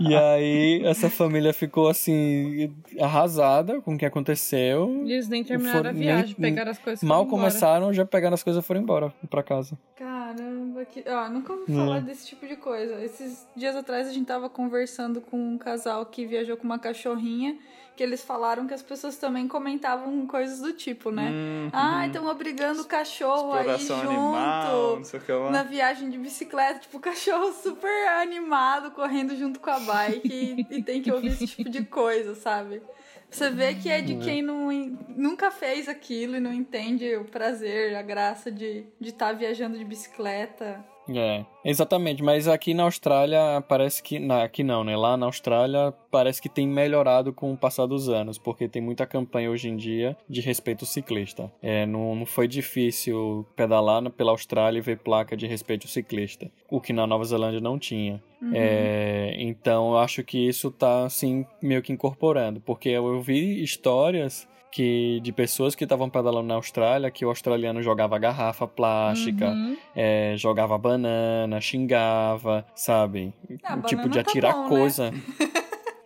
E aí essa família ficou assim, arrasada com o que aconteceu. eles nem terminaram For- a viagem, nem- pegaram as coisas Mal foram embora. começaram, já pegaram as coisas e foram embora pra casa. Caramba, que... ó, nunca ouvi Hum. falar desse tipo de coisa. Esses dias atrás a gente tava conversando com um casal que viajou com uma cachorrinha, que eles falaram que as pessoas também comentavam coisas do tipo, né? Hum, Ah, estão obrigando o cachorro aí junto animal, não sei o que lá. na viagem de bicicleta, tipo, o cachorro super animado correndo junto com a bike e, e tem que ouvir esse tipo de coisa, sabe? Você vê que é de quem não, nunca fez aquilo e não entende o prazer, a graça de estar de tá viajando de bicicleta. É, exatamente, mas aqui na Austrália parece que. Na, aqui não, né? Lá na Austrália parece que tem melhorado com o passar dos anos, porque tem muita campanha hoje em dia de respeito ao ciclista. É, não, não foi difícil pedalar pela Austrália e ver placa de respeito ao ciclista, o que na Nova Zelândia não tinha. É, então eu acho que isso tá assim meio que incorporando, porque eu, eu vi histórias que de pessoas que estavam pedalando na Austrália que o australiano jogava garrafa plástica, Uhum. é, jogava banana, xingava, sabe? Ah, tipo banana de tá atirar bom, né? coisa.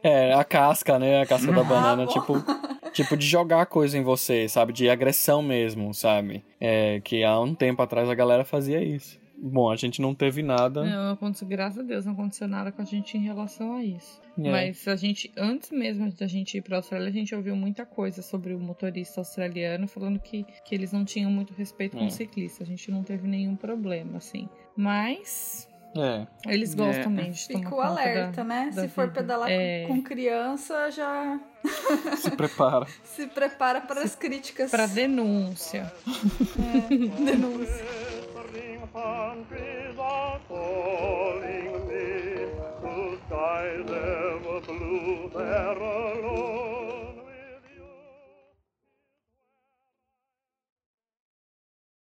É, a casca, né? A casca da banana, Ah, bom. tipo, tipo de jogar coisa em você, sabe? De agressão mesmo, sabe? É, que há um tempo atrás a galera fazia isso. Bom, a gente não teve nada. Não aconteceu, graças a Deus, não aconteceu nada com a gente em relação a isso. É. Mas a gente, antes mesmo da gente ir pra Austrália, a gente ouviu muita coisa sobre o motorista australiano, falando que, que eles não tinham muito respeito com É. o ciclista. A gente não teve nenhum problema, assim. Mas É. eles gostam mesmo de tomar Fica o alerta, da- né? da Se for vida. pedalar É. com, com criança, já Se prepara. se prepara para as críticas. Pra denúncia. denúncia. Countries are calling me to skies ever blue, there